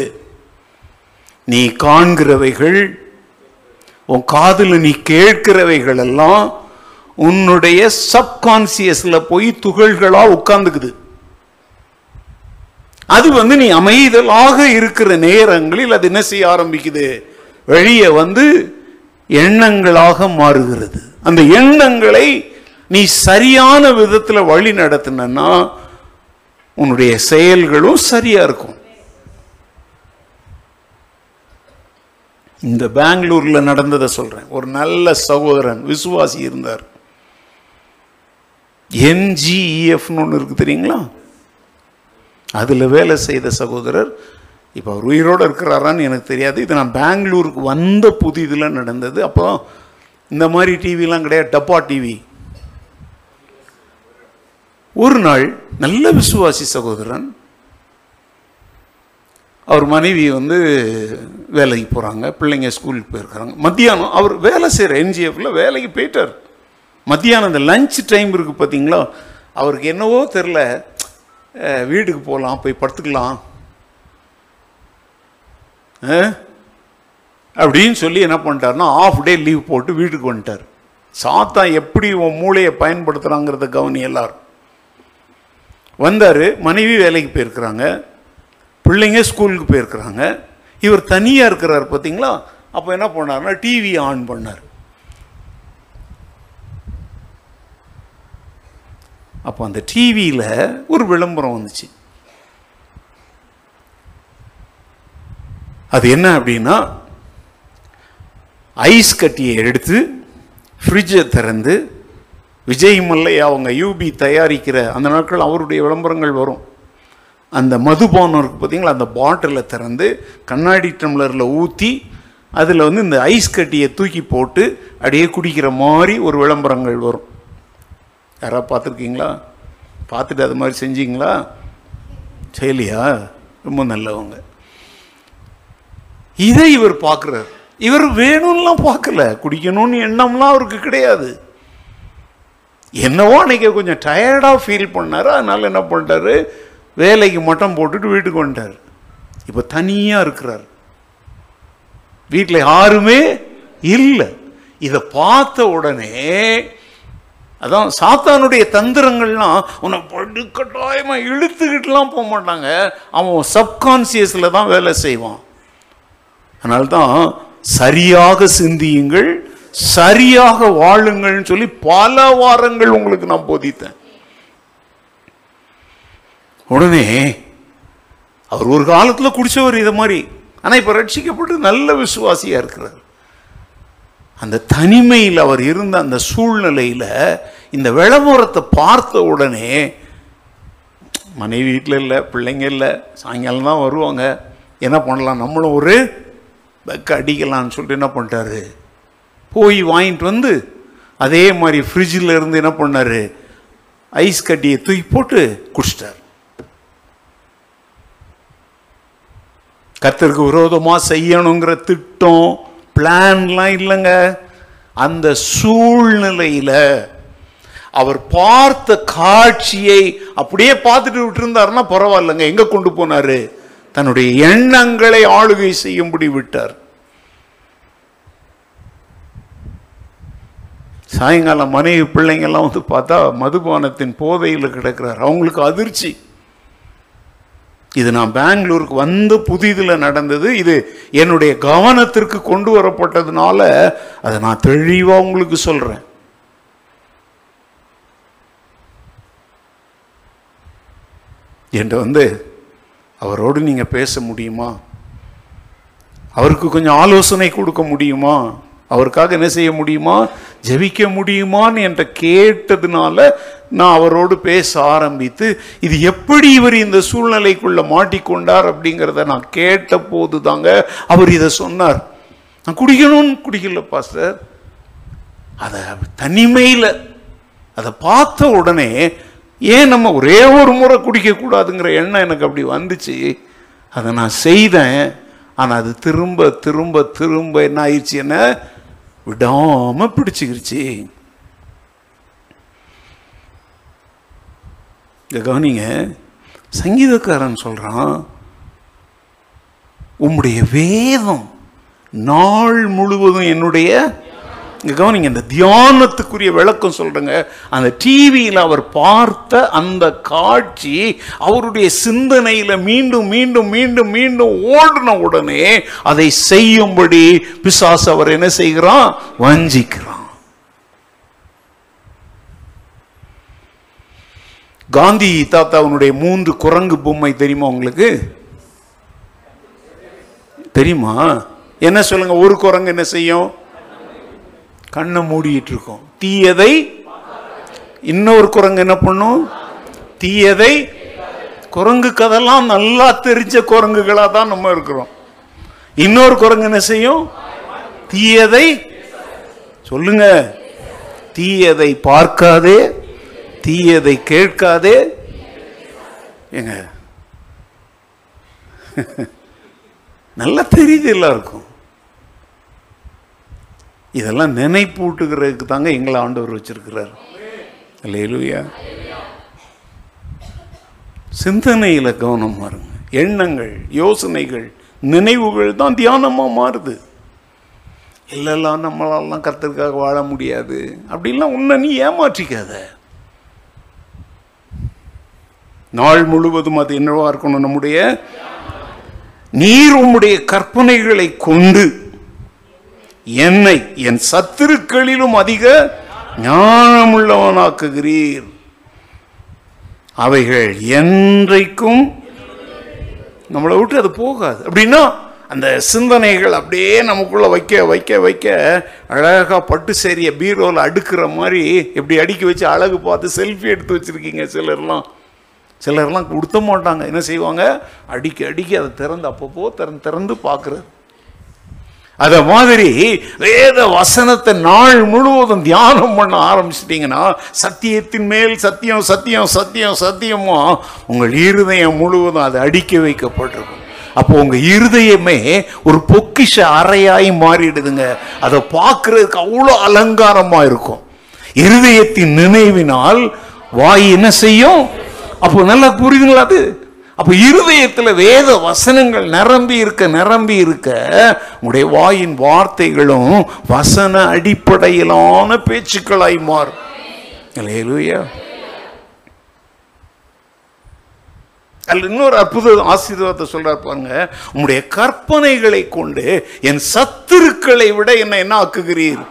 நீ காண்கிறவைகள் உன் காதில் நீ கேட்கிறவைகள் எல்லாம் உன்னுடைய சப்கான்சியஸில் போய் துகள்களாக உட்காந்துக்குது அது வந்து நீ அமைதலாக இருக்கிற நேரங்களில் அது என்ன செய்ய ஆரம்பிக்குது? வெளியே வந்து எண்ணங்களாக மாறுகிறது. அந்த எண்ணங்களை நீ சரியான விதத்தில் வழி நடத்தினா உன்னுடைய செயல்களும் சரியா இருக்கும். இந்த பெங்களூர்ல நடந்ததை சொல்றேன். ஒரு நல்ல சகோதரன் விசுவாசி இருந்தார். என்ஜிஇஎஃப்னு ஒன்று இருக்கு தெரியுங்களா? அதில் வேலை செய்த சகோதரர் இப்போ அவர் உயிரோடு இருக்கிறாரான்னு எனக்கு தெரியாது. இது நான் பெங்களூருக்கு வந்த புதிதில் நடந்தது. அப்போ இந்த மாதிரி டிவிலாம் கிடையாது. டப்பா டிவி ஒரு நாள் நல்ல விசுவாசி சகோதரன் அவர் மனைவி வந்து வேலைக்கு போகிறாங்க பிள்ளைங்க ஸ்கூலுக்கு போயிருக்கிறாங்க மத்தியானம் அவர் வேலை செய்கிற என்ஜிஎஃப்ல வேலைக்கு போயிட்டார். மத்தியானம் இந்த லஞ்ச் டைம் இருக்குது பார்த்தீங்களா அவருக்கு என்னவோ தெரில வீட்டுக்கு போகலாம் போய் படுத்துக்கலாம். அப்படின்னு சொல்லி என்ன பண்ணிட்டாருன்னா ஆஃப் டே லீவ் போட்டு வீட்டுக்கு வந்துட்டார். சாத்தான் எப்படி உன் மூளையை பயன்படுத்துகிறாங்கிறத கவனி எல்லாரும். வந்தார் மனைவி வேலைக்கு போயிருக்கிறாங்க பிள்ளைங்க ஸ்கூலுக்கு போயிருக்கிறாங்க. இவர் தனியாக இருக்கிறார் பார்த்தீங்களா அப்போ என்ன பண்ணாருன்னா டிவி ஆன் பண்ணார். அப்போ அந்த டிவியில் ஒரு விளம்பரம் வந்துச்சு. அது என்ன அப்படின்னா ஐஸ் கட்டியை எடுத்து ஃப்ரிட்ஜை திறந்து விஜய் மல்லையா அவங்க யூபி தயாரிக்கிற அந்த நாட்கள் அவருடைய விளம்பரங்கள் வரும். அந்த மதுபானம் இருக்குது பார்த்தீங்களா அந்த பாட்டிலை திறந்து கண்ணாடி டம்ளரில் ஊற்றி அதில் வந்து இந்த ஐஸ் கட்டியை தூக்கி போட்டு அப்படியே குடிக்கிற மாதிரி ஒரு விளம்பரங்கள் வரும். யாராவது பார்த்துருக்கீங்களா? பார்த்துட்டு அது மாதிரி செஞ்சீங்களா? செய்யலையா? ரொம்ப நல்லவங்க. இதை இவர் பார்க்குறார். இவர் வேணும்லாம் பார்க்கல. குடிக்கணும்னு எண்ணம்லாம் அவருக்கு கிடையாது. என்னவோ அன்னைக்கு கொஞ்சம் டயர்டாக ஃபீல் பண்ணார். அதனால் என்ன பண்ணிட்டாரு? வேலைக்கு மட்டம் போட்டுட்டு வீட்டுக்கு வந்துட்டார். இப்போ தனியாக இருக்கிறார். வீட்டில் யாருமே இல்லை. இதை பார்த்த உடனே அதான் சாத்தானுடைய தந்திரங்கள்லாம் உன்னை படுக்கட்டாயமாக இழுத்துக்கிட்டுலாம் போக மாட்டாங்க. அவன் சப்கான்சியஸில் தான் வேலை செய்வான். அதனால்தான் சரியாக சிந்தியுங்கள் சரியாக வாழுங்கள்னு சொல்லி பல வாரங்கள் உங்களுக்கு நான் போதித்தேன். உடனே அவர் ஒரு காலத்தில் குடிச்சவர் இதை மாதிரி. ஆனால் இப்போ ரட்சிக்கப்பட்டு நல்ல விசுவாசியாக இருக்கிறார். அந்த தனிமையில் அவர் இருந்த அந்த சூழ்நிலையில் இந்த விளம்பரத்தை பார்த்த உடனே மனைவி வீட்டில் இல்லை பிள்ளைங்க இல்லை சாயங்காலம் தான் வருவாங்க. என்ன பண்ணலாம்? நம்மளும் ஒரு பெக்க அடிக்கலான்னு சொல்லிட்டு என்ன பண்ணிட்டாரு? போய் வாங்கிட்டு வந்து அதே மாதிரி ஃப்ரிட்ஜில் இருந்து என்ன பண்ணார்? ஐஸ் கட்டியை தூக்கி போட்டு குடிச்சிட்டார். கத்தருக்கு விரோதமாக செய்யணுங்கிற திட்டம் பிளான்லாம் இல்லைங்க. அந்த சூழ்நிலையில் அவர் பார்த்த காட்சியை அப்படியே பார்த்துட்டு விட்டுருந்தாருன்னா பரவாயில்லைங்க. எங்கே கொண்டு போனாரு? தன்னுடைய எண்ணங்களை ஆளுகை செய்யும்படி விட்டார். சாயங்காலம் மனைவி பிள்ளைங்கள்லாம் வந்து பார்த்தா மதுபானத்தின் போதையில் கிடக்கிறார். அவங்களுக்கு அதிர்ச்சி. இது நான் பெங்களூருக்கு வந்து புதிதில் நடந்தது. இது என்னுடைய கவனத்திற்கு கொண்டு வரப்பட்டதுனால அதை நான் தெளிவாக உங்களுக்கு சொல்கிறேன் என்று வந்து அவரோடு நீங்கள் பேச முடியுமா? அவருக்கு கொஞ்சம் ஆலோசனை கொடுக்க முடியுமா? அவருக்காக என்ன செய்ய முடியுமா? ஜெபிக்க முடியுமான்னு என்கிட்ட கேட்டதுனால நான் அவரோடு பேச ஆரம்பித்து இது எப்படி இவர் இந்த சூழ்நிலைக்குள்ளே மாட்டிக்கொண்டார் அப்படிங்கிறத நான் கேட்ட போது தாங்க அவர் இதை சொன்னார். நான் குடிக்கணும்னு குடிக்கல பாஸ்டர். அதை தனிமையில் அதை பார்த்த உடனே ஏன் நம்ம ஒரே ஒரு முறை குடிக்கக்கூடாதுங்கிற எண்ணம் எனக்கு அப்படி வந்துச்சு. அதை நான் செய்தேன். ஆனால் அது திரும்ப திரும்ப திரும்ப என்ன ஆயிடுச்சு என்ன? விடாமல் பிடிச்சிக்கிருச்சு. இதை கவனிங்க. சங்கீதக்காரன் சொல்கிறான் உம்முடைய வேதம் நாள் முழுவதும் என்னுடைய இங்கே கவனிங்க இந்த தியானத்துக்குரிய விளக்கம் சொல்கிறேங்க அந்த டிவியில் அவர் பார்த்த அந்த காட்சி அவருடைய சிந்தனையில மீண்டும் மீண்டும் மீண்டும் மீண்டும் ஓடின உடனே அதை செய்யும்படி பிசாசு அவர் என்ன செய்கிறான்? வஞ்சிக்கிறான். காந்தி தாத்தாவுனுடைய மூன்று குரங்கு பொம்மை தெரியுமா உங்களுக்கு? தெரியுமா? என்ன சொல்லுங்க ஒரு குரங்கு என்ன செய்யும்? கண்ணை மூடிட்டு இருக்கோம் தீயதை இன்னொரு குரங்கு என்ன பண்ணும்? தீயதை குரங்கு கதெல்லாம் நல்லா தெரிஞ்ச குரங்குகளாக தான் நம்ம இருக்கிறோம். இன்னொரு குரங்கு என்ன செய்யும்? தீயதை சொல்லுங்க. தீயதை பார்க்காதே தீயதை கேட்காதே. ஏங்க [LAUGHS] நல்லா தெரியுது எல்லாருக்கும். இதெல்லாம் நினைப்பூட்டுகிறதுக்கு தாங்க எங்களை ஆண்டவர் வச்சிருக்கிறார். இல்லையிலுயா சிந்தனையில் கவனம் மாறுங்க. எண்ணங்கள் யோசனைகள் நினைவுகள் தான் தியானமாக மாறுது. இல்லைல்லாம் நம்மளாலாம் கர்த்தருக்காக வாழ முடியாது. அப்படின்லாம் உன்னை நீ ஏமாற்றிக்காத. நாள் முழுவதும் அது என்னவா இருக்கணும் நம்முடைய? நீர் உம்முடைய கற்பனைகளை கொண்டு என்னை என் சத்துருக்களிலும் அதிக ஞானமுள்ளவனாக்குகிறீர். அவைகள் என்றைக்கும் நம்மளை விட்டு அது போகாது. அப்படின்னா அந்த சிந்தனைகள் அப்படியே நமக்குள்ள வைக்க வைக்க வைக்க அழகா பட்டு சேரிய பீரோவில் அடுக்கிற மாதிரி இப்படி அடுக்கி வச்சு அழகு பார்த்து செல்ஃபி எடுத்து வச்சிருக்கீங்க சிலர்லாம். சிலர்லாம் கொடுத்த மாட்டாங்க. என்ன செய்வாங்க? அடிக்க அடிக்க அதை திறந்து அப்பப்போ திறந்து திறந்து பார்க்குறது. அத மாதிரி வேத வசனத்தை நாள் முழுவதும் தியானம் பண்ண ஆரம்பிச்சிட்டிங்கன்னா சத்தியத்தின் மேல் சத்தியம் சத்தியம் சத்தியம் சத்தியமோ உங்கள் இருதயம் முழுவதும் அது அடிக்க வைக்கப்பட்டிருக்கும். அப்போ உங்கள் இருதயமே ஒரு பொக்கிஷ அறையாய் மாறிடுதுங்க. அதை பார்க்கறதுக்கு அவ்வளோ அலங்காரமாக இருக்கும். இருதயத்தின் நினைவினால் வாய் என்ன செய்யும்? அப்போ நல்லா புரியுதுங்களா அது? அப்போ இருதயத்தில் வேத வசனங்கள் நிரம்பி இருக்க நிரம்பி இருக்க உங்களுடைய வாயின் வார்த்தைகளும் வசன அடிப்படையிலான பேச்சுக்களாய் மாறும். அல்லேலூயா. அதில் இன்னொரு அற்புத ஆசீர்வாதத்தை சொல்கிறார் பாருங்க. உங்களுடைய கற்பனைகளை கொண்டு என் சத்துருக்களை விட என்ன என்ன ஆக்குகிறீர்?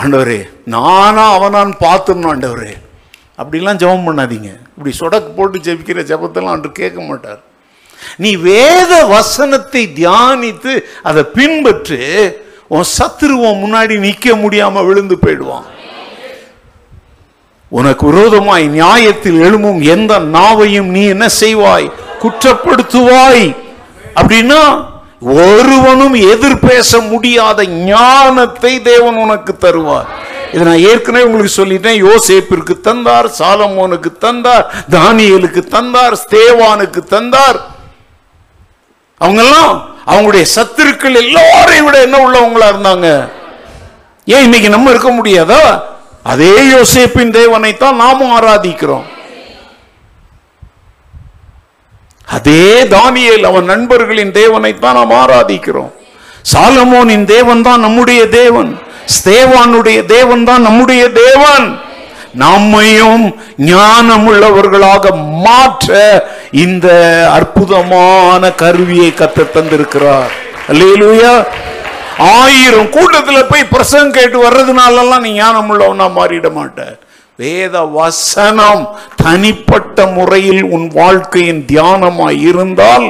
ஆண்டவரே நானா அவனான் பார்த்துடணும் ஆண்டவரே. அப்படிலாம் ஜெபம் பண்ணாதீங்க. இப்படி சொடக்கு போட்டு ஜெபிக்கிற ஜெபத்தெல்லாம் அன்று கேட்க மாட்டார். நீ வேத வசனத்தை தியானித்து அதை பின்பற்று உன் சத்துருவன் முன்னாடி நிற்க முடியாம விழுந்து போயிடுவான். உனக்கு விரோதமாய் நியாயத்தில் எழும்பும் எந்த நாவையும் நீ என்ன செய்வாய்? குற்றப்படுத்துவாய். அப்படின்னா ஒருவனும் எதிர்பேச முடியாத ஞானத்தை தேவன் உனக்கு தருவார். இதை நான் ஏற்கனவே உங்களுக்கு சொல்லிட்டேன். யோசேப்பிற்கு தந்தார் சாலமோனுக்கு தந்தார் தானியலுக்கு தந்தார் ஸ்தேவானுக்கு தந்தார். அவங்கெல்லாம் அவங்களுடைய சத்துருக்கள் எல்லாரையும் விட என்ன உள்ளவங்களா இருந்தாங்க? ஏன் இன்னைக்கு நம்ம இருக்க முடியாதா? அதே யோசேப்பின் தேவனைத்தான் நாமும் ஆராதிக்கிறோம். அதே தானியல் அவன் நண்பர்களின் தேவனைத்தான் நாம் ஆராதிக்கிறோம். சாலமோனின் தேவன் தான் நம்முடைய தேவன். ஸ்தேவானுடைய தேவன் தான் நம்முடைய தேவன். நம்மையும் ஞானமுள்ளவர்களாக மாற்ற இந்த அற்புதமான கருவியை கத்த தந்திருக்கிறார். அல்லேலூயா. ஆயிரம் கூட்டத்தில் போய் பிரசங்கம் கேட்டு வர்றதுனாலலாம் நீ ஞானம் உள்ளவனா மாறிட மாட்டேன் வேத வசனம் தனிப்பட்ட முறையில் உன் வாழ்க்கையின் தியானமாய் இருந்தால்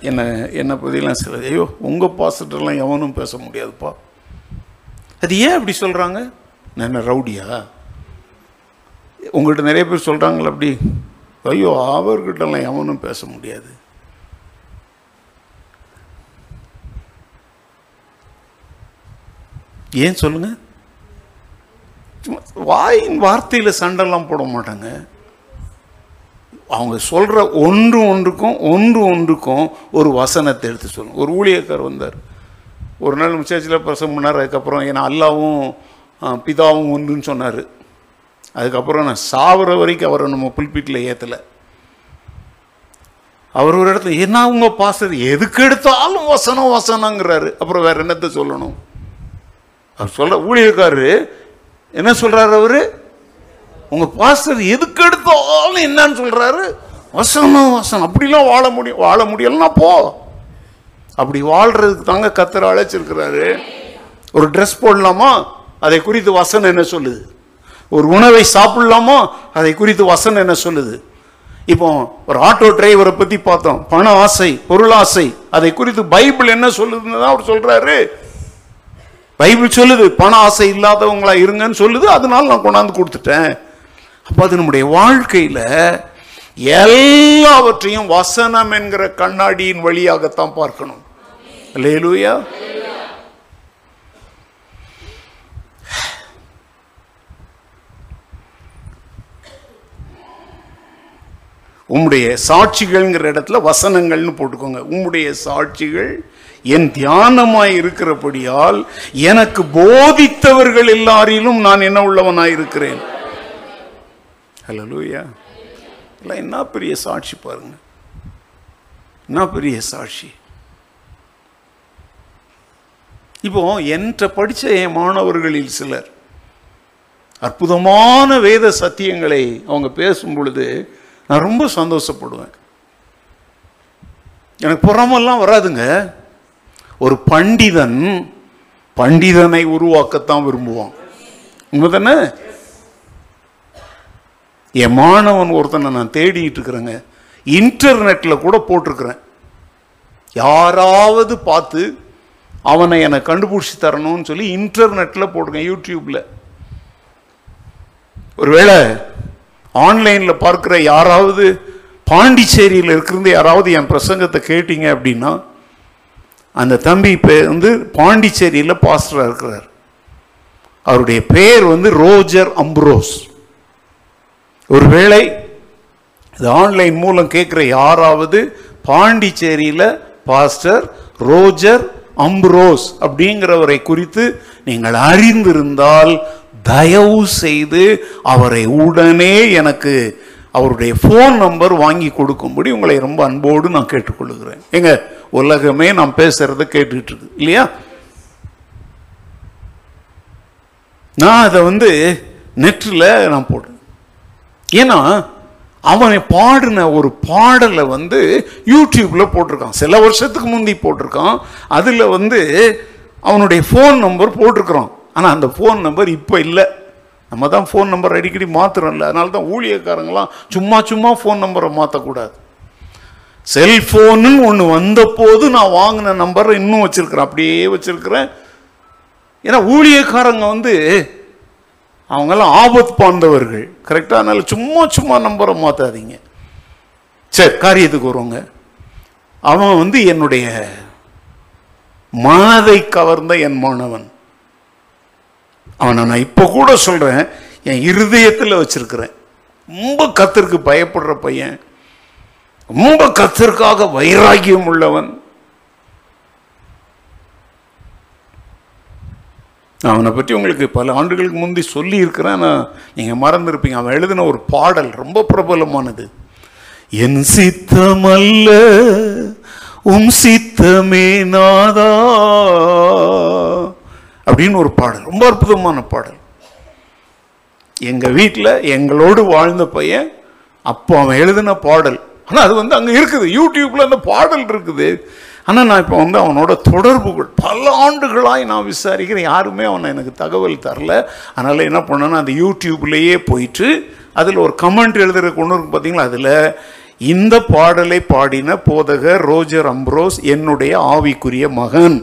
என்னை என்னை பற்றிலாம் சில ஐயோ உங்கள் பாசிட்டர்லாம் எவனும் பேச முடியாதுப்பா. அது ஏன் அப்படி சொல்கிறாங்க நான் என்ன ரவுடியா? உங்கள்கிட்ட நிறைய பேர் சொல்கிறாங்களே அப்படி. ஐயோ அவர்கிட்டலாம் எவனும் பேச முடியாது. ஏன் சொல்லுங்கள் சும்மா வாயின் வார்த்தையில் சண்டைலாம் போட மாட்டாங்க. அவங்க சொல்கிற ஒன்று ஒன்றுக்கும் ஒன்று ஒன்றுக்கும் ஒரு வசனத்தை எடுத்து சொல்லணும். ஒரு ஊழியக்கார் வந்தார். ஒரு நாள் சர்ச்சில் பிரசங்கம் பண்ணார் அதுக்கப்புறம் ஏன்னா அல்லாவும் பிதாவும் ஒன்றுன்னு சொன்னார். அதுக்கப்புறம் நான் சாவர வரைக்கும் அவரை நம்ம புல்பீட்டில் ஏற்றலை அவர் ஒரு இடத்துல என்ன அவங்க பாஸ்டர்? எதுக்கு எடுத்தாலும் வசனம் வசனங்கிறாரு. அப்புறம் வேற என்னத்தை சொல்லணும்? அவர் சொல்கிற ஊழியக்காரரு என்ன சொல்கிறார் அவர்? உங்க பாஸ்டர் எதுக்கு எடுத்தாலும் என்னன்னு சொல்றாரு. வசனம் வசனம். அப்படிலாம் வாழ முடியும் வாழ முடியலன்னா போ. அப்படி வாழ்றதுக்கு தாங்க கத்தர் அழைச்சிருக்கிறாரு. ஒரு ட்ரெஸ் போடலாமா? அதை குறித்து வசனம் என்ன சொல்லுது? ஒரு உணவை சாப்பிடலாமா? அதை குறித்து வசனம் என்ன சொல்லுது? இப்போ ஒரு ஆட்டோ டிரைவரை பற்றி பார்த்தோம். பண ஆசை பொருளாசை அதை குறித்து பைபிள் என்ன சொல்லுதுன்னு தான் அவர் சொல்கிறாரு பைபிள் சொல்லுது பண ஆசை இல்லாதவங்களா இருங்கன்னு சொல்லுது. அதனால நான் கொண்டாந்து கொடுத்துட்டேன். அப்போ அது நம்முடைய வாழ்க்கையில எல்லாவற்றையும் வசனம் என்கிற கண்ணாடியின் வழியாகத்தான் பார்க்கணும். லேலூயா உம்முடைய சாட்சிகள்ங்கிற இடத்துல வசனங்கள்னு போட்டுக்கோங்க. உம்முடைய சாட்சிகள் என் தியானமாய் இருக்கிறபடியால் எனக்கு போதித்தவர்கள் எல்லாரிலும் நான் என்ன உள்ளவனாய் இருக்கிறேன் ஹலலூயா இல்லை என்ன பெரிய சாட்சி பாருங்க. என்ன பெரிய சாட்சி. இப்போ என்கிட்ட படித்த என் மாணவர்களில் சிலர் அற்புதமான வேத சத்தியங்களை அவங்க பேசும் பொழுது நான் ரொம்ப சந்தோஷப்படுவேன். எனக்கு புறமெல்லாம் வராதுங்க. ஒரு பண்டிதன் பண்டிதனை உருவாக்கத்தான் விரும்புவான். உண்மை தானே என் மாணவன் ஒருத்தனை நான் தேடிட்டு இருக்கிறேங்க. இன்டர்நெட்டில் கூட போட்டிருக்கிறேன். யாராவது பார்த்து அவனை என்னை கண்டுபிடிச்சி தரணும்னு சொல்லி இன்டர்நெட்டில் போட்டிருக்கேன் யூடியூப்பில் ஒருவேளை ஆன்லைனில் பார்க்குற யாராவது பாண்டிச்சேரியில் இருக்கிறது யாராவது என் பிரசங்கத்தை கேட்டீங்க அப்படின்னா அந்த தம்பி பேர் வந்து பாண்டிச்சேரியில் பாஸ்டராக இருக்கிறார். அவருடைய பெயர் வந்து ரோஜர் அம்ப்ரோஸ். ஒருவேளை இது ஆன்லைன் மூலம் கேட்குற யாராவது பாண்டிச்சேரியில் பாஸ்டர் ரோஜர் அம்ப்ரோஸ் அப்படிங்கிறவரை குறித்து நீங்கள் அறிந்திருந்தால் தயவு செய்து அவரை உடனே எனக்கு அவருடைய ஃபோன் நம்பர் வாங்கி கொடுக்கும்படி உங்களை ரொம்ப அன்போடு நான் கேட்டுக்கொள்கிறேன். எங்க உலகமே நான் பேசுறத கேட்டுட்டு இருக்கு இல்லையா? நான் அதை வந்து நெட்டில் நான் போட்டேன் ஏன்னா அவன் பாடின ஒரு பாடலை வந்து யூடியூப்பில் போட்டிருக்கான். சில வருஷத்துக்கு முந்தி போட்டிருக்கான். அதில் வந்து அவனுடைய ஃபோன் நம்பர் போட்டிருக்கிறான். ஆனால் அந்த ஃபோன் நம்பர் இப்போ இல்லை. நம்ம தான் ஃபோன் நம்பர் அடிக்கடி மாத்துறோம்ல அதனால தான் ஊழியக்காரங்களாம் சும்மா சும்மா ஃபோன் நம்பரை மாற்றக்கூடாது செல்ஃபோனு ஒன்று வந்தபோது நான் வாங்கின நம்பரை இன்னும் வச்சுருக்கிறேன். அப்படியே வச்சிருக்கிறேன். ஏன்னா ஊழியக்காரங்க வந்து அவங்கெல்லாம் ஆபத்து பாய்ந்தவர்கள் கரெக்டாக அதனால் சும்மா சும்மா நம்பரை மாற்றாதீங்க சரி காரியத்துக்கு வருவாங்க. அவன் வந்து என்னுடைய மனதை கவர்ந்த என் மாணவன். அவனை நான் இப்போ கூட சொல்கிறேன் என் இருதயத்தில் வச்சிருக்கிறேன். ரொம்ப கத்திற்கு பயப்படுற பையன். ரொம்ப கத்திற்காக வைராகியம் உள்ளவன். அவனை பற்றி உங்களுக்கு பல ஆண்டுகளுக்கு முந்தி சொல்லி இருக்கிறேன் நான் நீங்கள் மறந்துருப்பீங்க. அவன் எழுதின ஒரு பாடல் ரொம்ப பிரபலமானது. என் சித்தமல்ல உம் சித்தமே நாதா அப்படின்னு ஒரு பாடல். ரொம்ப அற்புதமான பாடல். எங்கள் வீட்டில் எங்களோடு வாழ்ந்த பையன் அப்போ அவன் எழுதின பாடல். ஆனால் அது வந்து அங்கே இருக்குது. யூடியூப்பில் அந்த பாடல் இருக்குது. ஆனால் நான் இப்போ வந்து அவனோட தொடர்புகள் பல ஆண்டுகளாய் நான் விசாரிக்கிறேன். யாருமே அவனை எனக்கு தகவல் தரல. அதனால் என்ன பண்ணேன்னா அந்த யூடியூப்லேயே போயிட்டு அதில் ஒரு கமெண்ட் எழுதுகிற கொண்டு இருக்கு பார்த்தீங்களா அதில் இந்த பாடலை பாடின போதகர் ரோஜர் அம்ப்ரோஸ் என்னுடைய ஆவிக்குரிய மகன்.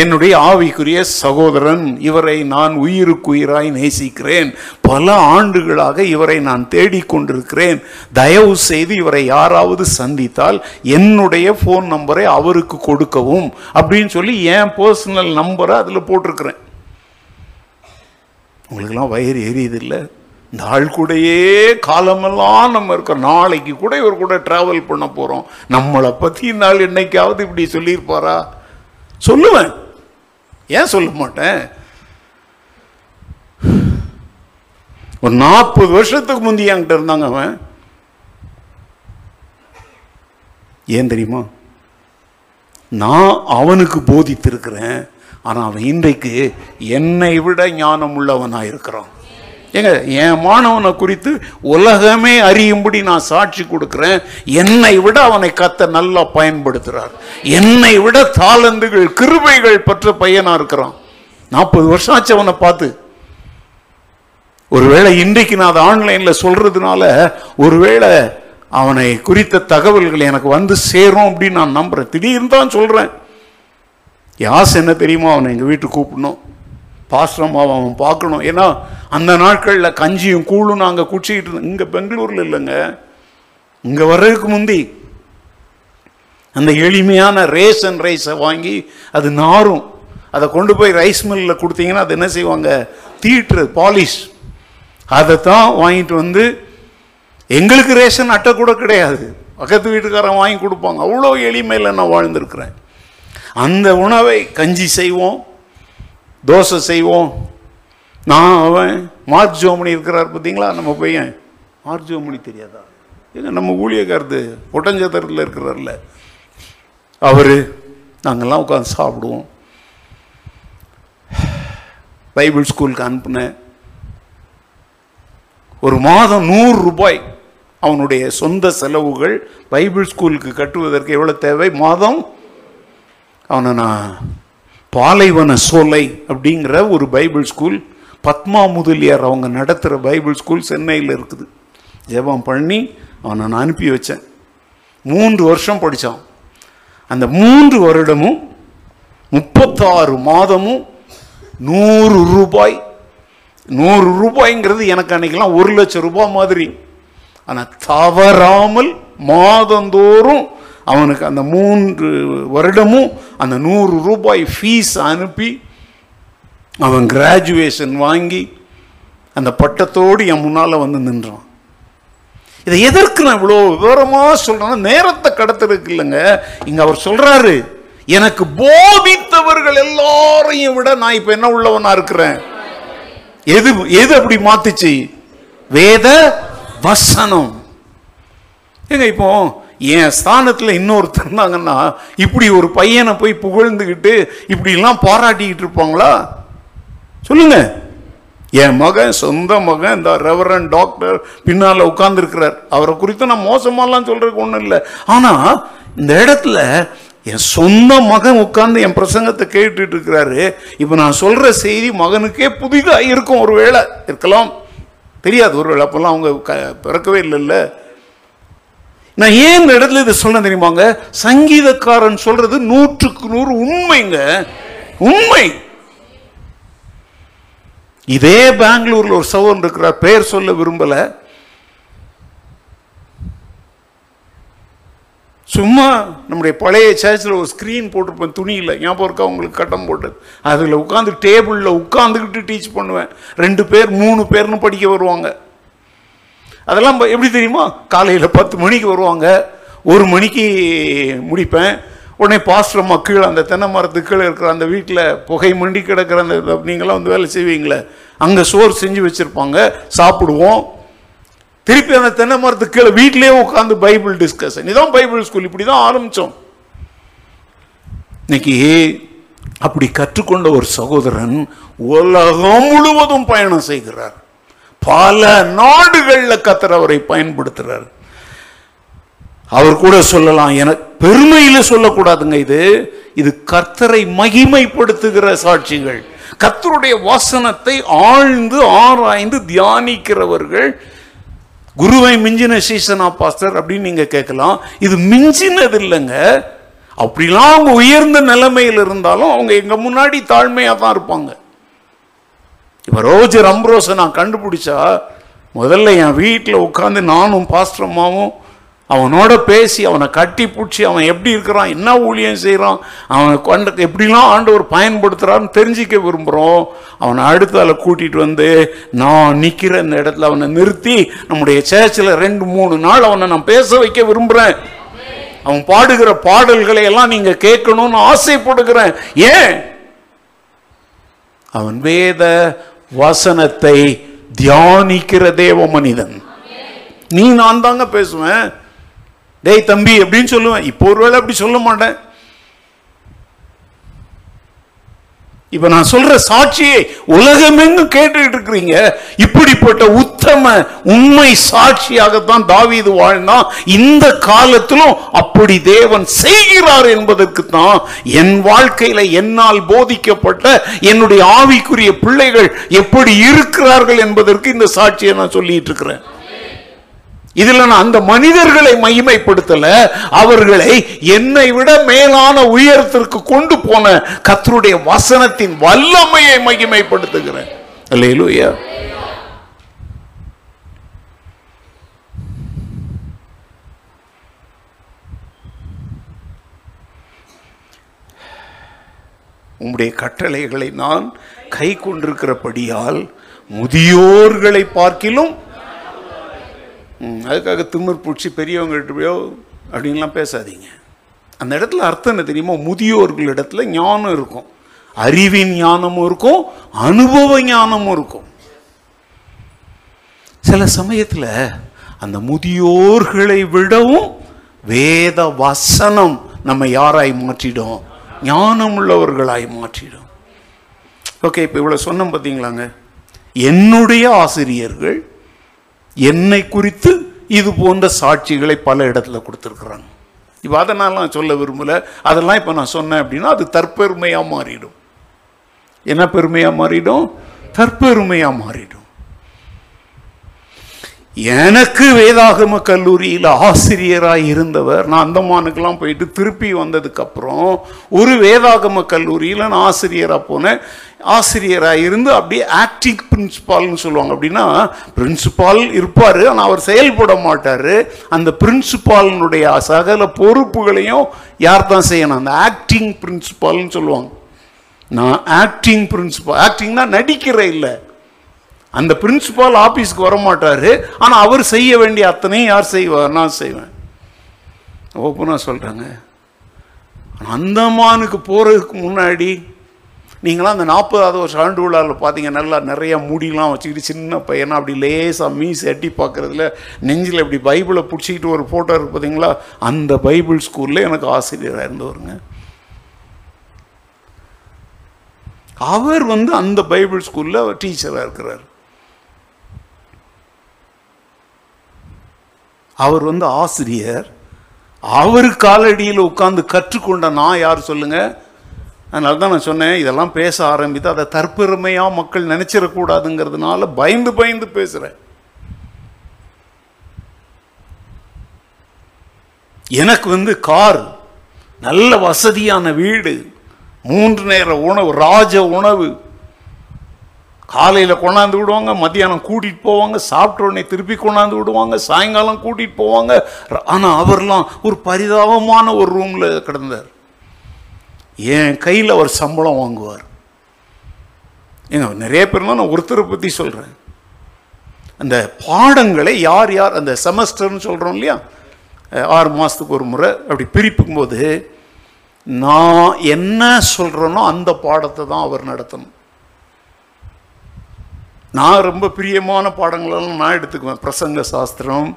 என்னுடைய ஆவிக்குரிய சகோதரன் இவரை நான் உயிருக்குயிராய் நேசிக்கிறேன். பல ஆண்டுகளாக இவரை நான் தேடிக்கொண்டிருக்கிறேன் தயவு செய்து இவரை யாராவது சந்தித்தால் என்னுடைய ஃபோன் நம்பரை அவருக்கு கொடுக்கவும் அப்படின்னு சொல்லி என் பர்சனல் நம்பரை அதில் போட்டிருக்கிறேன். உங்களுக்கெல்லாம் வயிறு எரியுது இல்லை இந்த ஆள் கூடயே காலமெல்லாம் நம்ம இருக்கோம். நாளைக்கு கூட இவர் கூட டிராவல் பண்ண போகிறோம் நம்மளை பற்றி இந்த ஆள் என்னைக்காவது இப்படி சொல்லியிருப்பாரா? சொல்லுவேன். ஏன் சொல்ல மாட்டேன்? ஒரு நாற்பது வருஷத்துக்கு முந்தி என்கிட்ட இருந்தாங்க அவன். ஏன் தெரியுமா? நான் அவனுக்கு போதித்திருக்கிறேன் ஆனால் அவன் இன்றைக்கு என்னை விட ஞானம் உள்ளவனாக இருக்கிறான் ஏங்க என் மாணவனை குறித்து உலகமே அறியும்படி நான் சாட்சி கொடுக்குறேன். என்னை விட அவனை கத்த நல்லா பயன்படுத்துகிறார் என்னை விட தாளந்துகள் கிருபைகள் பெற்ற பையனாக இருக்கிறான். நாற்பது வருஷம் ஆச்சு அவனை பார்த்து. ஒருவேளை இன்றைக்கு நான் அதை ஆன்லைனில் சொல்கிறதுனால ஒருவேளை அவனை குறித்த தகவல்கள் எனக்கு வந்து சேரும் அப்படின்னு நான் நம்புறேன். திடீர்னு தான் சொல்கிறேன் யாஸ் என்ன தெரியுமா? அவனை எங்கள் வீட்டுக்கு கூப்பிடணும். பாஸ்டரம்மாவை அவன் பார்க்கணும். ஏன்னா அந்த நாட்களில் கஞ்சியும் கூழும் நாங்கள் குடிச்சிக்கிட்டு இருந்தோம். இங்கே பெங்களூரில் இல்லைங்க. இங்கே வர்றதுக்கு முந்தி அந்த எளிமையான ரேஷன் ரைஸை வாங்கி அது நாரும். அதை கொண்டு போய் ரைஸ் மில்லில் கொடுத்தீங்கன்னா அது என்ன செய்வாங்க? தீட்டுறது பாலிஷ் அதை தான் வாங்கிட்டு வந்து எங்களுக்கு ரேஷன் அட்டை கூட கிடையாது. பக்கத்து வீட்டுக்காரன் வாங்கி கொடுப்பாங்க அவ்வளோ எளிமையில் நான் வாழ்ந்திருக்கிறேன். அந்த உணவை கஞ்சி செய்வோம். தோசை செய்வோம். நான் அவன் மார்க் ஜோமணி இருக்கிறார் பார்த்தீங்களா? நம்ம பையன். மார்க் ஜோமணி தெரியாதா? ஏங்க நம்ம ஊழியக்காரது ஒட்டஞ்சத்திரத்தில் இருக்கிறார்ல. அவர் நாங்கள்லாம் உட்காந்து சாப்பிடுவோம். பைபிள் ஸ்கூலுக்கு அனுப்புனேன். ஒரு மாதம் நூறு ரூபாய் அவனுடைய சொந்த செலவுகள் பைபிள் ஸ்கூலுக்கு கட்டுவதற்கு எவ்வளோ தேவை? மாதம்? அவனை நான் பாலைவன சோலை அப்படிங்கிற ஒரு பைபிள் ஸ்கூல் பத்மா முதலியார் அவங்க நடத்துகிற பைபிள் ஸ்கூல் சென்னையில் இருக்குது. ஜெபம் பண்ணி அவனை நான் அனுப்பி வச்சேன். மூன்று வருஷம் படித்தான் அந்த மூன்று வருடமும் முப்பத்தாறு மாதமும் நூறு ரூபாய் நூறு ரூபாய்ங்கிறது எனக்கு அன்னைக்கெல்லாம் ஒரு லட்சம் ரூபாய் மாதிரி. ஆனால் தவறாமல் மாதந்தோறும் அவனுக்கு அந்த மூன்று வருடமும் அந்த நூறு ரூபாய் ஃபீஸ் அனுப்பி அவன் கிராஜுவேஷன் வாங்கி அந்த பட்டத்தோடு என் முன்னால் வந்து நின்றான். இதை எதற்கு நான் இவ்வளோ விவரமாக சொல்கிறேன்னா நேரத்தை கடத்துறதுக்கு இல்லைங்க. இங்கே அவர் சொல்கிறாரு எனக்கு போதித்தவர்கள் எல்லாரையும் விட நான் இப்போ என்ன உள்ளவனாக இருக்கிறேன்? எது எது அப்படி மாத்துச்சு? வேத வசனம். ஏங்க இப்போ என் ஸ்தானத்தில் இன்னொருத்தர் இருந்தாங்கன்னா இப்படி ஒரு பையனை போய் புகழ்ந்துக்கிட்டு இப்படிலாம் பாராட்டிக்கிட்டு இருப்பாங்களா? சொல்லுங்க. என் மகன் சொந்த மகன் இந்த ரெவரன் டாக்டர் பின்னால் உட்கார்ந்துருக்கிறார். அவரை குறித்து நான் மோசமாலாம் சொல்கிறதுக்கு ஒன்றும் இல்லை. ஆனால் இந்த இடத்துல என் சொந்த மகன் உட்கார்ந்து என் பிரசங்கத்தை கேட்டுட்டு இருக்கிறாரு. இப்போ நான் சொல்கிற செய்தி மகனுக்கே புதிதாக இருக்கும் ஒரு வேளை. இருக்கலாம். தெரியாது ஒரு வேளை. அப்போல்லாம் அவங்க க பிறக்கவே இல்லைல்ல. நான் ஏன் இந்த இடத்துல இதை சொல்ல தெரியுமாங்க சங்கீதக்காரன் சொல்றது நூற்றுக்கு நூறு உண்மைங்க. உண்மை. இதே பெங்களூர்ல ஒரு சகோதரன் இருக்கிறார். பெயர் சொல்ல விரும்பல. சும்மா நம்முடைய பழைய சேர்ச்சில் ஒரு ஸ்க்ரீன் போட்டிருப்பேன் துணியில் ஞாபகம் இருக்கா? உங்களுக்கு கட்டம் போட்டது அதில் உட்காந்து டேபிளில் உட்காந்துக்கிட்டு டீச் பண்ணுவேன். ரெண்டு பேர் மூணு பேர்னு படிக்க வருவாங்க. அதெல்லாம் ப- எப்படி தெரியுமா? காலையில் பத்து மணிக்கு வருவாங்க. ஒரு மணிக்கு முடிப்பேன். உடனே பாஸ்டர் அம்மா கீழே அந்த தென்னை மரத்துக்கு கீழே இருக்கிற அந்த வீட்டில் புகை மண்டி கிடக்கிற அந்த நீங்களாம் வந்து வேலை செய்வீங்களே. அங்கே சோறு செஞ்சு வச்சுருப்பாங்க. சாப்பிடுவோம். திருப்பி அந்த தென்னை மரத்துக்கு கீழே வீட்டிலேயே உட்காந்து பைபிள் டிஸ்கஷன் இதான் பைபிள் ஸ்கூல் இப்படி தான் ஆரம்பித்தோம் இன்னைக்கு அப்படி கற்றுக்கொண்ட ஒரு சகோதரன் உலகம் முழுவதும் பயணம் செய்கிறார். பல நாடுகளில் கத்தர் அவரை பயன்படுத்துறார். அவர் கூட சொல்லலாம். என பெருமையில சொல்லக்கூடாதுங்க இது. இது கர்த்தரை மகிமைப்படுத்துகிற சாட்சிகள். கர்த்தருடைய வசனத்தை ஆழ்ந்து ஆராய்ந்து தியானிக்கிறவர்கள். குருவை மிஞ்சின சீசனா பாஸ்டர் அப்படின்னு நீங்க கேட்கலாம். இது மிஞ்சினது இல்லைங்க அப்படிலாம் அவங்க உயர்ந்த நிலைமையில் இருந்தாலும் அவங்க எங்க முன்னாடி தாழ்மையாக தான் இருப்பாங்க. இப்போ ரோஜர் அம்ப்ரோஸை நான் கண்டுபிடிச்சா முதல்ல என் வீட்டில் உட்காந்து நானும் பாஸ்டர் அம்மாவும் அவனோட பேசி அவனை கட்டி பிடிச்சி அவன் எப்படி இருக்கிறான் என்ன ஊழியம் செய்கிறான் அவனை கொண்ட எப்படிலாம் ஆண்டவர் பயன்படுத்துகிறான்னு தெரிஞ்சிக்க விரும்புகிறோம் அவனை அடுத்தால கூட்டிகிட்டு வந்து நான் நிற்கிற இந்த இடத்துல அவனை நிறுத்தி நம்முடைய சேர்ச்சில் ரெண்டு மூணு நாள் அவனை நான் பேச வைக்க விரும்புகிறேன் அவன் பாடுகிற பாடல்களை எல்லாம் நீங்கள் கேட்கணும்னு ஆசைப்படுகிறேன். ஏன்? அவன் வேத வசனத்தை தியானிக்கிற தேவ மனிதன். நீ நான் தாங்க பேசுவேன். டேய் தம்பி அப்படின்னு சொல்லுவேன். இப்போ ஒருவேளை அப்படி சொல்ல மாட்டேன். இப்ப நான் சொல்ற சாட்சியை உலகமெங்கும் கேட்டுட்டு இருக்கிறீங்க இப்படிப்பட்ட உத்தம உண்மை சாட்சியாகத்தான் தாவீது வாழ்ந்தான். இந்த காலத்திலும் அப்படி தேவன் செய்கிறார் என்பதற்கு தான் என் வாழ்க்கையில என்னால் போதிக்கப்பட்ட என்னுடைய ஆவிக்குரிய பிள்ளைகள் எப்படி இருக்கிறார்கள் என்பதற்கு இந்த சாட்சியை நான் சொல்லிட்டு இருக்கிறேன். இதுல நான் அந்த மனிதர்களை மகிமைப்படுத்தல அவர்களை என்னை விட மேலான உயரத்திற்கு கொண்டு போன கத்தருடைய வசனத்தின் வல்லமையை மகிமைப்படுத்துகிறேன். அல்லேலூயா. உம்முடைய கட்டளைகளை நான் கை கொண்டிருக்கிறபடியால் முதியோர்களை பார்க்கிலும் அதுக்காக திமிர் பிடிச்சி பெரியவங்கள்ட்ட அப்படின்லாம் பேசாதீங்க. அந்த இடத்துல அர்த்தம் என்ன தெரியுமா? முதியோர்கள் இடத்துல ஞானம் இருக்கும். அறிவின் ஞானமும் இருக்கும் அனுபவ ஞானமும் இருக்கும். சில சமயத்தில் அந்த முதியோர்களை விடவும் வேத வசனம் நம்ம யாராய் மாற்றிடும்? ஞானம் உள்ளவர்களாய் மாற்றிடும். ஓகே இப்போ இவ்வளோ சொன்னோம் பார்த்தீங்களாங்க என்னுடைய ஆசிரியர்கள் என்னை குறித்து இது போன்ற சாட்சிகளை பல இடத்துல கொடுத்துருக்குறாங்க. இப்போ அதை நான் சொல்ல விரும்பலை. அதெல்லாம் இப்போ நான் சொன்னேன் அப்படின்னா அது தற்பெருமையாக மாறிடும். என்ன பெருமையாக மாறிடும்? தற்பெருமையாக மாறிடும். எனக்கு வேதாகம கல்லூரியில் ஆசிரியராக இருந்தவர் நான் அந்தமானுக்கெல்லாம் போயிட்டு திருப்பி வந்ததுக்கப்புறம் ஒரு வேதாகம கல்லூரியில் நான் ஆசிரியராக போனேன். ஆசிரியராக இருந்து அப்படியே ஆக்டிங் பிரின்சிபால்னு சொல்லுவாங்க. அப்படின்னா பிரின்சிபால் இருப்பார் ஆனால் அவர் செயல்பட மாட்டார். அந்த பிரின்சிபாலினுடைய சகல பொறுப்புகளையும் யார் தான் செய்யணும்? அந்த ஆக்டிங் பிரின்சிபால்னு சொல்லுவாங்க. நான் ஆக்டிங் பிரின்சிபால் ஆக்டிங்னா நடிக்கிற இல்லை. அந்த பிரின்சிபால் ஆஃபீஸ்க்கு வர மாட்டார் ஆனால் அவர் செய்ய வேண்டிய அத்தனையும் யார் செய்வார் நான் செய்வேன். ஓப்பனாக சொல்கிறாங்க அந்தமானுக்கு போகிறதுக்கு முன்னாடி நீங்களாம் அந்த நாற்பதாவது வருஷம் ஆண்டு விழாவில் பார்த்தீங்க நல்லா நிறையா முடிலாம் வச்சுக்கிட்டு சின்ன பையனா அப்படி லேசாக மீஸ் எட்டி பார்க்குறதுல நெஞ்சில் இப்படி பைபிளை பிடிச்சிக்கிட்டு ஒரு ஃபோட்டோ இருக்கு பார்த்தீங்களா? அந்த பைபிள் ஸ்கூலில் எனக்கு ஆசிரியராக இருந்தவருங்க. அவர் வந்து அந்த பைபிள் ஸ்கூலில் டீச்சராக இருக்கிறார். அவர் வந்து ஆசிரியர். அவர் காலடியில் உட்கார்ந்து கற்றுக்கொண்ட நான் யார் சொல்லுங்கள் அதனால தான் நான் சொன்னேன் இதெல்லாம் பேச ஆரம்பித்து அதை தற்பெருமையாக மக்கள் நினச்சிடக்கூடாதுங்கிறதுனால பயந்து பயந்து பேசுகிறேன் எனக்கு வந்து கார் நல்ல வசதியான வீடு மூன்று நேர உணவு ராஜ உணவு. காலையில் கொண்டாந்து விடுவாங்க மத்தியானம் கூட்டிகிட்டு போவாங்க சாப்பிட்ட உடனே திருப்பி கொண்டாந்து விடுவாங்க சாயங்காலம் கூட்டிகிட்டு போவாங்க. ஆனால் அவர்லாம் ஒரு பரிதாபமான ஒரு ரூமில் கிடந்தார். என் கையில் அவர் சம்பளம் வாங்குவார். ஏங்க நிறைய பேர் தான் நான் ஒருத்தரை பற்றி சொல்கிறேன் அந்த பாடங்களை யார் யார் அந்த செமஸ்டர்னு சொல்கிறோம் இல்லையா? ஆறு மாதத்துக்கு ஒரு முறை அப்படி பிரிப்புக்கும் போது நான் என்ன சொல்கிறேனோ அந்த பாடத்தை தான் அவர் நடத்தணும். நான் ரொம்ப பிரியமான பாடங்களெல்லாம் நான் எடுத்துக்குவேன். பிரசங்க சாஸ்திரம்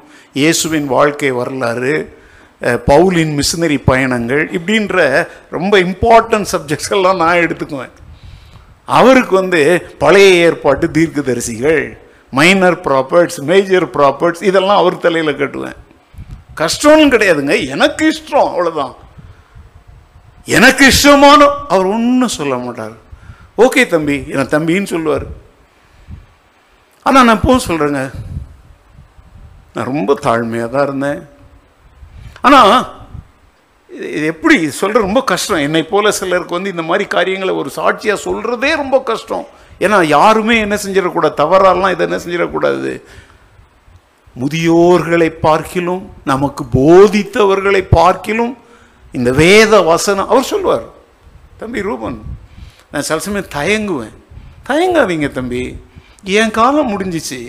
இயேசுவின் வாழ்க்கை வரலாறு பவுலின் மிஷினரி பயணங்கள் இப்படின்ற ரொம்ப இம்பார்ட்டன்ட் சப்ஜெக்ட்ஸ்கெல்லாம் நான் எடுத்துக்குவேன். அவருக்கு வந்து பழைய ஏற்பாட்டு தீர்க்கதரிசிகள் மைனர் ப்ராப்பர்ட்ஸ் மேஜர் ப்ராப்பர்ட்ஸ் இதெல்லாம் அவர் தலையில் கட்டுவேன். கஷ்டம்னு கிடையாதுங்க எனக்கு இஷ்டம் அவ்வளோதான் எனக்கு இஷ்டமான அவர் ஒன்றும் சொல்ல மாட்டார். ஓகே தம்பி என் தம்பின்னு சொல்லுவார். ஆனால் நான் எப்பவும் சொல்கிறேங்க நான் ரொம்ப தாழ்மையாக தான் இருந்தேன். ஆனால் இது இது எப்படி சொல்கிற ரொம்ப கஷ்டம். என்னை போல சிலருக்கு வந்து இந்த மாதிரி காரியங்களை ஒரு சாட்சியாக சொல்கிறதே ரொம்ப கஷ்டம். ஏன்னா யாருமே என்ன செஞ்சிடக்கூடாது. தவறாலாம் இதை என்ன செஞ்சிடக்கூடாது? முதியோர்களை பார்க்கிலும் நமக்கு போதித்தவர்களை பார்க்கிலும் இந்த வேத வசனம் அவர் சொல்லுவார் தம்பி ரூபன் நான் சில சமயம் தயங்குவேன். தயங்காதீங்க தம்பி. என் காலம் முடிஞ்சிச்சு.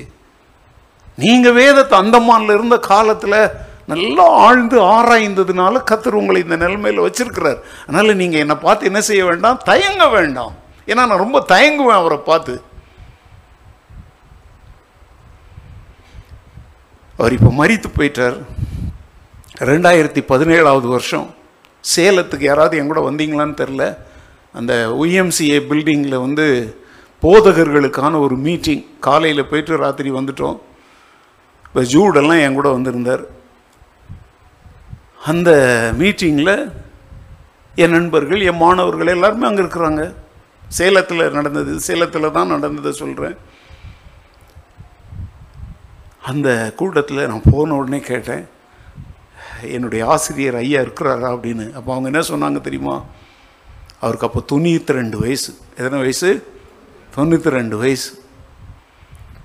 நீங்கள் வேதத்தை அந்தமான்ல இருந்த காலத்தில் நல்லா ஆழ்ந்து ஆராய்ந்ததுனால கத்தர் உங்களை இந்த நிலைமையில் வச்சிருக்கிறார். அதனால் நீங்கள் என்னை பார்த்து என்ன செய்ய வேண்டாம்? தயங்க வேண்டாம். ஏன்னா நான் ரொம்ப தயங்குவேன் அவரை பார்த்து. அவர் இப்போ மறித்து போயிட்டார். ரெண்டாயிரத்தி பதினேழாவது வருஷம். சேலத்துக்கு யாராவது என் கூட வந்தீங்களான்னு தெரில அந்த ஒய்எம்சிஏ பில்டிங்கில் வந்து போதகர்களுக்கான ஒரு மீட்டிங் காலையில் போயிட்டு ராத்திரி வந்துட்டோம். இப்போ ஜூடெல்லாம் என் கூட வந்திருந்தார். அந்த மீட்டிங்கில் என் நண்பர்கள் என் மாணவர்கள் எல்லாருமே அங்கே இருக்கிறாங்க. சேலத்தில் நடந்தது சேலத்தில் தான் நடந்ததை சொல்கிறேன் அந்த கூட்டத்தில் நான் போன உடனே கேட்டேன் என்னுடைய ஆசிரியர் ஐயா இருக்கிறாரா? அப்படின்னு. அப்போ அவங்க என்ன சொன்னாங்க தெரியுமா? அவருக்கு அப்போ தொண்ணூற்றி ரெண்டு வயசு. எத்தனை வயசு? தொண்ணூற்றி ரெண்டு வயசு.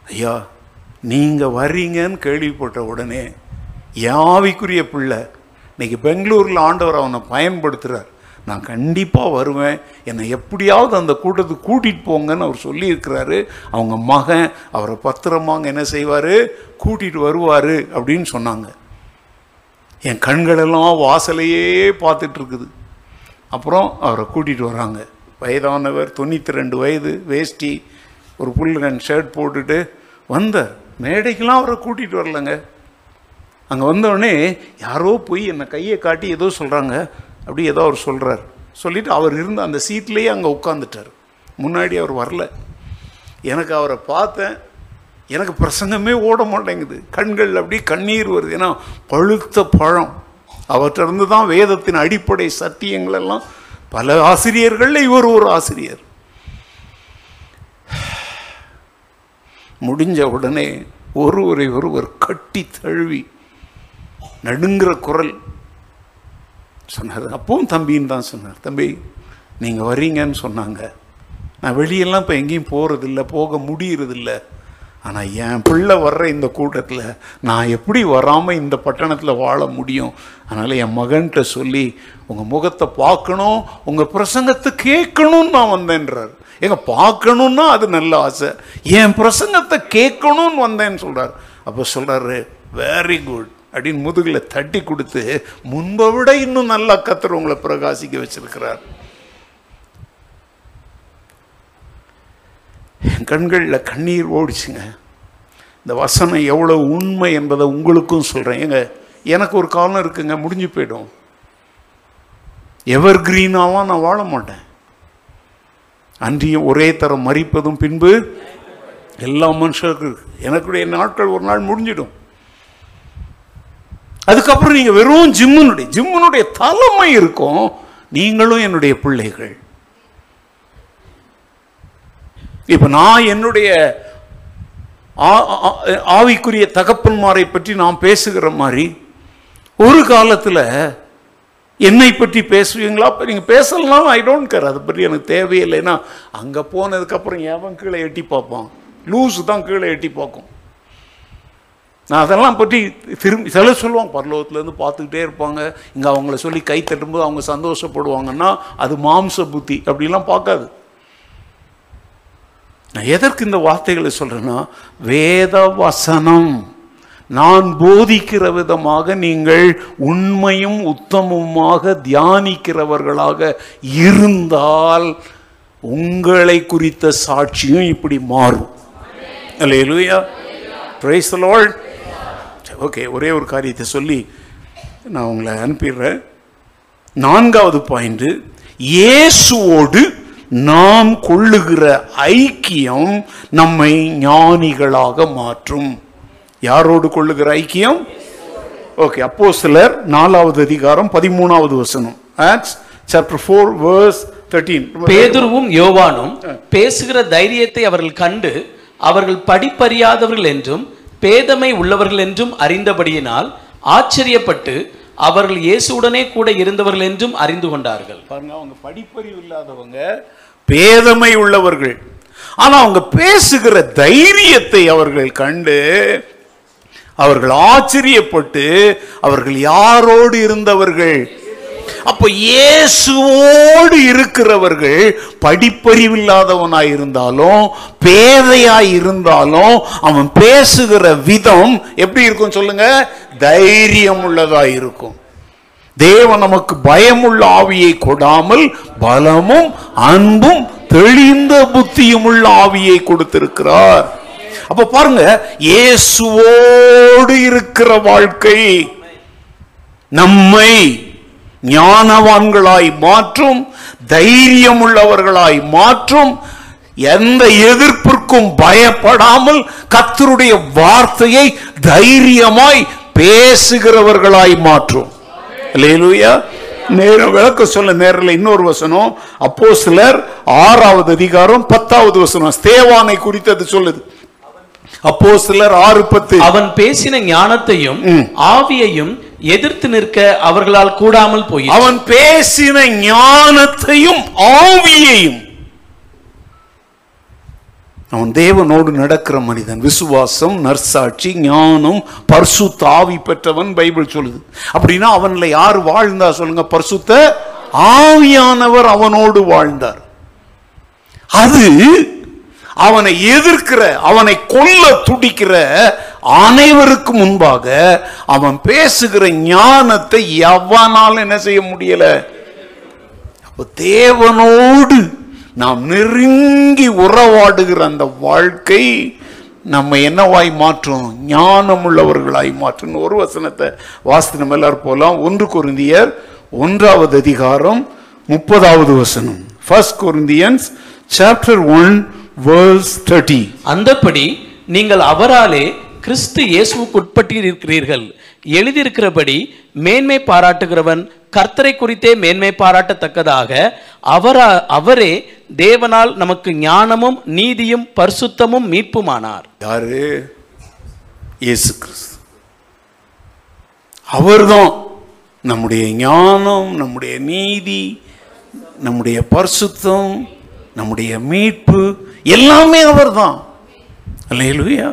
ஐயா நீங்கள் வர்றீங்கன்னு கேள்விப்பட்ட உடனே யாவிக்குரிய பிள்ளை இன்னைக்கு பெங்களூரில் ஆண்டவர் அவனை பயன்படுத்துகிறார் நான் கண்டிப்பாக வருவேன். என்னை எப்படியாவது அந்த கூட்டத்துக்கு கூட்டிகிட்டு போங்கன்னு அவர் சொல்லியிருக்கிறாரு. அவங்க மகன் அவரை பத்திரமாங்க என்ன செய்வார்? கூட்டிகிட்டு வருவார் அப்படின்னு சொன்னாங்க. என் கண்களெல்லாம் வாசலையே பார்த்துட்ருக்குது அப்புறம் அவரை கூட்டிகிட்டு வராங்க. வயதானவர் தொண்ணூற்றி ரெண்டு வயது வேஷ்டி ஒரு புல்லன் ஷர்ட் போட்டுட்டு வந்தார். மேடைக்கெல்லாம் அவரை கூட்டிகிட்டு வரலங்க. அங்கே வந்தோடனே யாரோ போய் என்னை கையை காட்டி ஏதோ சொல்கிறாங்க அப்படி ஏதோ அவர் சொல்கிறார் சொல்லிவிட்டு அவர் இருந்த அந்த சீட்லேயே அங்கே உட்காந்துட்டார் முன்னாடி அவர் வரல. எனக்கு அவரை பார்த்தேன். எனக்கு பிரசங்கமே ஓட மாட்டேங்குது. கண்கள் அப்படி கண்ணீர் வருது. ஏன்னா பழுத்த பழம். அவற்றிருந்து தான் வேதத்தின் அடிப்படை சத்தியங்கள் எல்லாம் பல ஆசிரியர்களில் இவர் ஒரு ஆசிரியர். முடிஞ்ச உடனே ஒருவரை ஒருவர் கட்டி தழுவி நடுங்கிற குரல் சொன்னார். அப்பவும் தம்பின்னு தான் சொன்னார். தம்பி நீங்கள் வரீங்கன்னு சொன்னாங்க. நான் வெளியெல்லாம் இப்போ எங்கேயும் போகிறதில்ல போக முடியறதில்ல. ஆனால் என் பிள்ளை வர்ற இந்த கூட்டத்தில் நான் எப்படி வராமல் இந்த பட்டணத்தில் வாழ முடியும்? அதனால் என் மகன்கிட்ட சொல்லி உங்கள் முகத்தை பார்க்கணும் உங்கள் பிரசங்கத்தை கேட்கணும்னு நான் வந்தேன்றார். எங்க பார்க்கணுன்னா அது நல்ல ஆசை. என் பிரசங்கத்தை கேட்கணும்னு வந்தேன்னு சொல்கிறார் அப்போ சொல்கிறாரு வெரி குட் அப்படின்னு முதுகில் தட்டி கொடுத்து முன்பை விட இன்னும் நல்லா கத்துற உங்களை பிரகாசிக்க வச்சிருக்கிறார். என் கண்களில் கண்ணீர் ஓடிச்சுங்க. இந்த வசனம் எவ்வளோ உண்மை என்பதை உங்களுக்கும் சொல்கிறேன் ஏங்க எனக்கு ஒரு காலம் இருக்குங்க முடிஞ்சு போயிடும். எவர் கிரீனாலாம் நான் வாழ மாட்டேன். அன்றியும் ஒரே தரம் மறிப்பதும் பின்பு எல்லா மனுஷருக்கும் எனக்குடைய நாட்கள் ஒரு நாள் முடிஞ்சிடும். அதுக்கப்புறம் நீங்கள் வெறும் ஜிம்முனுடைய ஜிம்முனுடைய தலைமை இருக்கும். நீங்களும் என்னுடைய பிள்ளைகள். இப்போ நான் என்னுடைய ஆ- ஆவிக்குரிய தகப்பன்மாரை பற்றி நான் பேசுகிற மாதிரி ஒரு காலத்தில் என்னை பற்றி பேசுவீங்களா? இப்போ நீங்கள் பேசலாம் ஐ டோன்ட் கேர் அதை பற்றி எனக்கு தேவையில்லைன்னா அங்கே போனதுக்கப்புறம் எவன் கீழே எட்டி பார்ப்பான்? லூஸு தான் கீழே எட்டி பார்க்கும். நான் அதெல்லாம் பற்றி திரும்பி சில சொல்லுவாங்க. பரலோகத்துலேருந்து பார்த்துக்கிட்டே இருப்பாங்க. இங்கே அவங்கள சொல்லி கை தட்டும்போது அவங்க சந்தோஷப்படுவாங்கன்னா அது மாம்ச புத்தி அப்படிலாம் பார்க்காது. நான் எதற்கு இந்த வார்த்தைகளை சொல்றேன்னா வேத வசனம் நான் போதிக்கிற விதமாக நீங்கள் உண்மையும் உத்தமமாக தியானிக்கிறவர்களாக இருந்தால் உங்களை குறித்த சாட்சியும் இப்படி மாறும். அல்லேலூயா பிரைஸ் லார்ட் ஓகே ஒரே ஒரு காரியத்தை சொல்லி நான் உங்களை அனுப்பிடுறேன். நான்காவது பாயிண்ட் இயேசுவோடு நாம் கொள்ளுகிற ஐக்கியம் நம்மை ஞானிகளாக மாற்றும். யாரோடு கொள்ளுகிற ஐக்கியம்? ஓகே அப்போ சிலர் நாலாவது அதிகாரம் பதிமூணாவது வசனம். Acts chapter four verse thirteen பேதுருவும் யோவானும் பேசுகிற தைரியத்தை அவர்கள் கண்டு அவர்கள் படிப்பறியாதவர்கள் என்றும் பேதமை உள்ளவர்கள் என்றும் அறிந்தபடியினால் ஆச்சரியப்பட்டு அவர்கள் இயேசுடனே கூட இருந்தவர்கள் என்றும் அறிந்து கொண்டார்கள். பாருங்க அவங்க படிப்பறிவு இல்லாதவங்க பேதமை உள்ளவர்கள். ஆனா அவங்க பேசுகிற தைரியத்தை அவர்கள் கண்டு அவர்கள் ஆச்சரியப்பட்டு அவர்கள் யாரோடு இருந்தவர்கள்? அப்போ இயேசுவோடு இருக்கிறவர்கள் படிப்பறிவில்லாதவனாய் இருந்தாலும் பேதையாய் இருந்தாலும் அவன் பேசுகிற விதம் எப்படி இருக்கும் சொல்லுங்க? தைரியம் உள்ளதாய் இருக்கும் தேவன் நமக்கு பயமுள்ள ஆவியை கொடாமல் பலமும் அன்பும் தெளிந்த புத்தியும் உள்ள ஆவியை கொடுத்திருக்கிறார். அப்ப பாருங்க இயேசுவோடு இருக்கிற வாழ்க்கை நம்மை ஞானவான்களாய் மாற்றும் தைரியம் உள்ளவர்களாய் மாற்றும் எந்த எதிர்ப்பிற்கும் பயப்படாமல் கர்த்தருடைய வார்த்தையை தைரியமாய் பேசுகிறவர்களாய் மாற்றும். நேரம் விளக்க சொல்ல நேரில் இன்னொரு வசனம். அப்போ சிலர் ஆறாவது அதிகாரம் பத்தாவது வசனம். ஸ்தேவானை குறித்தது சொல்லுது. அப்போ சிலர் ஆறு பத்து. அவன் பேசின ஞானத்தையும் ஆவியையும் எதிர்த்து நிற்க அவர்களால் கூடாமல் போய் அவன் பேசின ஞானத்தையும் ஆவியையும் அவன் தேவனோடு நடக்கிற மனிதன். விசுவாசம் நற்சாட்சி ஞானம் பரிசுத்த ஆவி பெற்றவன் பைபிள் சொல்லுது. அப்படின்னா அவன்ல யார் வாழ்ந்தா சொல்லுங்க பர்சுத்த ஆவியானவர் அவனோடு வாழ்ந்தார். அது அவனை எதிர்க்கிற அவனை கொல்ல துடிக்கிற அனைவருக்கு முன்பாக அவன் பேசுகிற ஞானத்தை எவனாலும் என்ன செய்ய முடியல? தேவனோடு நாம் நெருங்கி உறவாடுகிற அந்த வாழ்க்கை நம்ம என்னவாய் மாற்றும்? ஞானம் உள்ளவர்களாய் மாற்றும். ஒரு வசனத்தை வாசித்து நம்ம எல்லாரும் போலாம். ஒன்று குருந்தியர் ஒன்றாவது அதிகாரம் முப்பதாவது வசனம். First Corinthians chapter one verse thirty அந்தப்படி நீங்கள் அவராலே கிறிஸ்து இயேசுவுக்கு உட்பட்டிருக்கிறீர்கள் எழுதியிருக்கிறபடி மேன்மை பாராட்டுகிறவன் கர்த்தரை குறித்தே மேன்மை பாராட்டத்தக்கதாக அவரா அவரே தேவனால் நமக்கு ஞானமும் நீதியும் பரிசுத்தமும் மீட்புமானார். யாரு? இயேசு கிறிஸ்து. அவர்தான் நம்முடைய ஞானம் நம்முடைய நீதி நம்முடைய பரிசுத்தம் நம்முடைய மீட்பு எல்லாமே அவர்தான். அல்லையா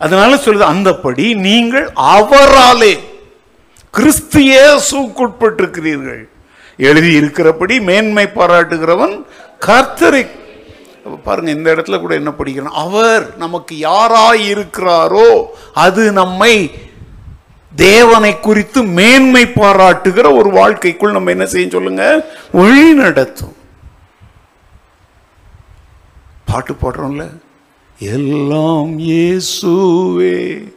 அதனால சொல்லுது அந்தப்படி நீங்கள் அவராலே கிறிஸ்து இயேசுக்குட்பட்டிருக்கிறீர்கள் எழுதி இருக்கிறபடி மேன்மை பாராட்டுகிறவன் கர்த்தரை. பாருங்க இந்த இடத்துல கூட என்ன படிக்கிறோம்? அவர் நமக்கு யாராய் இருக்கிறாரோ அது நம்மை தேவனை குறித்து மேன்மை பாராட்டுகிற ஒரு வாழ்க்கைக்குள் நம்ம என்ன செய்ய சொல்லுங்க? வழி நடத்தும் பாட்டு பாடுறோம்ல? எல்லாம் இயேசுவே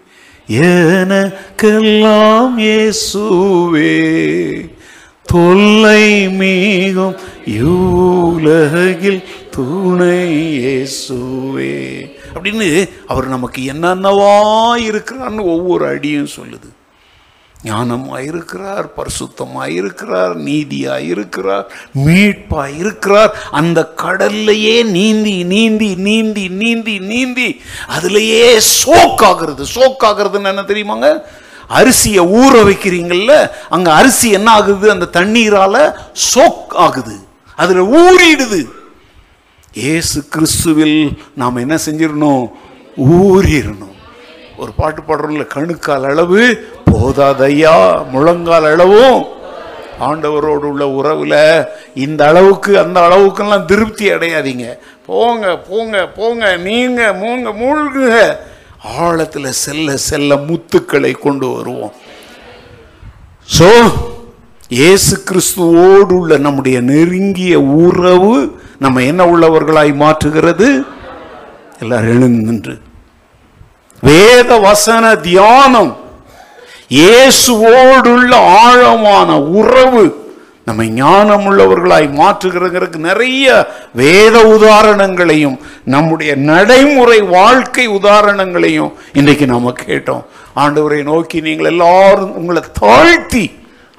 எனக்கெல்லாம் இயேசுவே. தொல்லை மீகும் யூலகில் துணை இயேசுவே. அப்படின்னு அவர் நமக்கு என்னென்னவா இருக்கிறான்னு ஒவ்வொரு அடியும் சொல்லுது. ஞானமாக இருக்கிறார் பரிசுத்தமாய் இருக்கிறார் நீதியாக இருக்கிறார் மீட்பாக இருக்கிறார் அந்த கடல்லையே நீந்தி நீந்தி நீந்தி நீந்தி நீந்தி அதுலயே சோக்காகிறது. சோக்காகிறதுன்னு என்ன தெரியுமாங்க? அரிசியை ஊற வைக்கிறீங்கல்ல அங்க அரிசி என்ன ஆகுது? அந்த தண்ணீரால சோக் ஆகுது. அதுல ஊறிடுது. ஏசு கிறிஸ்துவில் நாம் என்ன செஞ்சிடணும்? ஊறிடணும். ஒரு பாட்டு பாடுறோம்ல கணுக்கால் அளவு போதாதையா முழங்கால் அளவும். ஆண்டவரோடு உள்ள உறவில் இந்த அளவுக்கு அந்த அளவுக்கெல்லாம் திருப்தி அடையாதீங்க. போங்க போங்க போங்க நீங்க மூங்க மூழ்குங்க. ஆழத்தில் செல்ல செல்ல முத்துக்களை கொண்டு வருவோம். ஸோ இயேசு கிறிஸ்துவோடு உள்ள நம்முடைய நெருங்கிய உறவு நம்ம என்ன உள்ளவர்களாய் மாற்றுகிறது? எல்லாரும் எழுந்து நின்று. வேத வசன தியானம். இயேசுவோடுள்ள ஆழமான உறவு நம்மை ஞானம் உள்ளவர்களாய் மாற்றுகிறங்கிறதுக்கு நிறைய வேத உதாரணங்களையும் நம்முடைய நடைமுறை வாழ்க்கை உதாரணங்களையும் இன்றைக்கு நாம் கேட்டோம். ஆண்டவரை நோக்கி நீங்கள் எல்லாரும் உங்களை தாழ்த்தி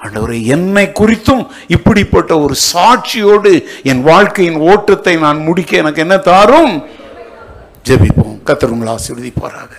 ஆண்டவரை என்னை குறித்தும் இப்படிப்பட்ட ஒரு சாட்சியோடு என் வாழ்க்கையின் ஓட்டத்தை நான் முடிக்க எனக்கு என்ன தாரும்? ஜெபிப்போம். கத்தர் உங்களை ஆசீர்வதிப்பாராக.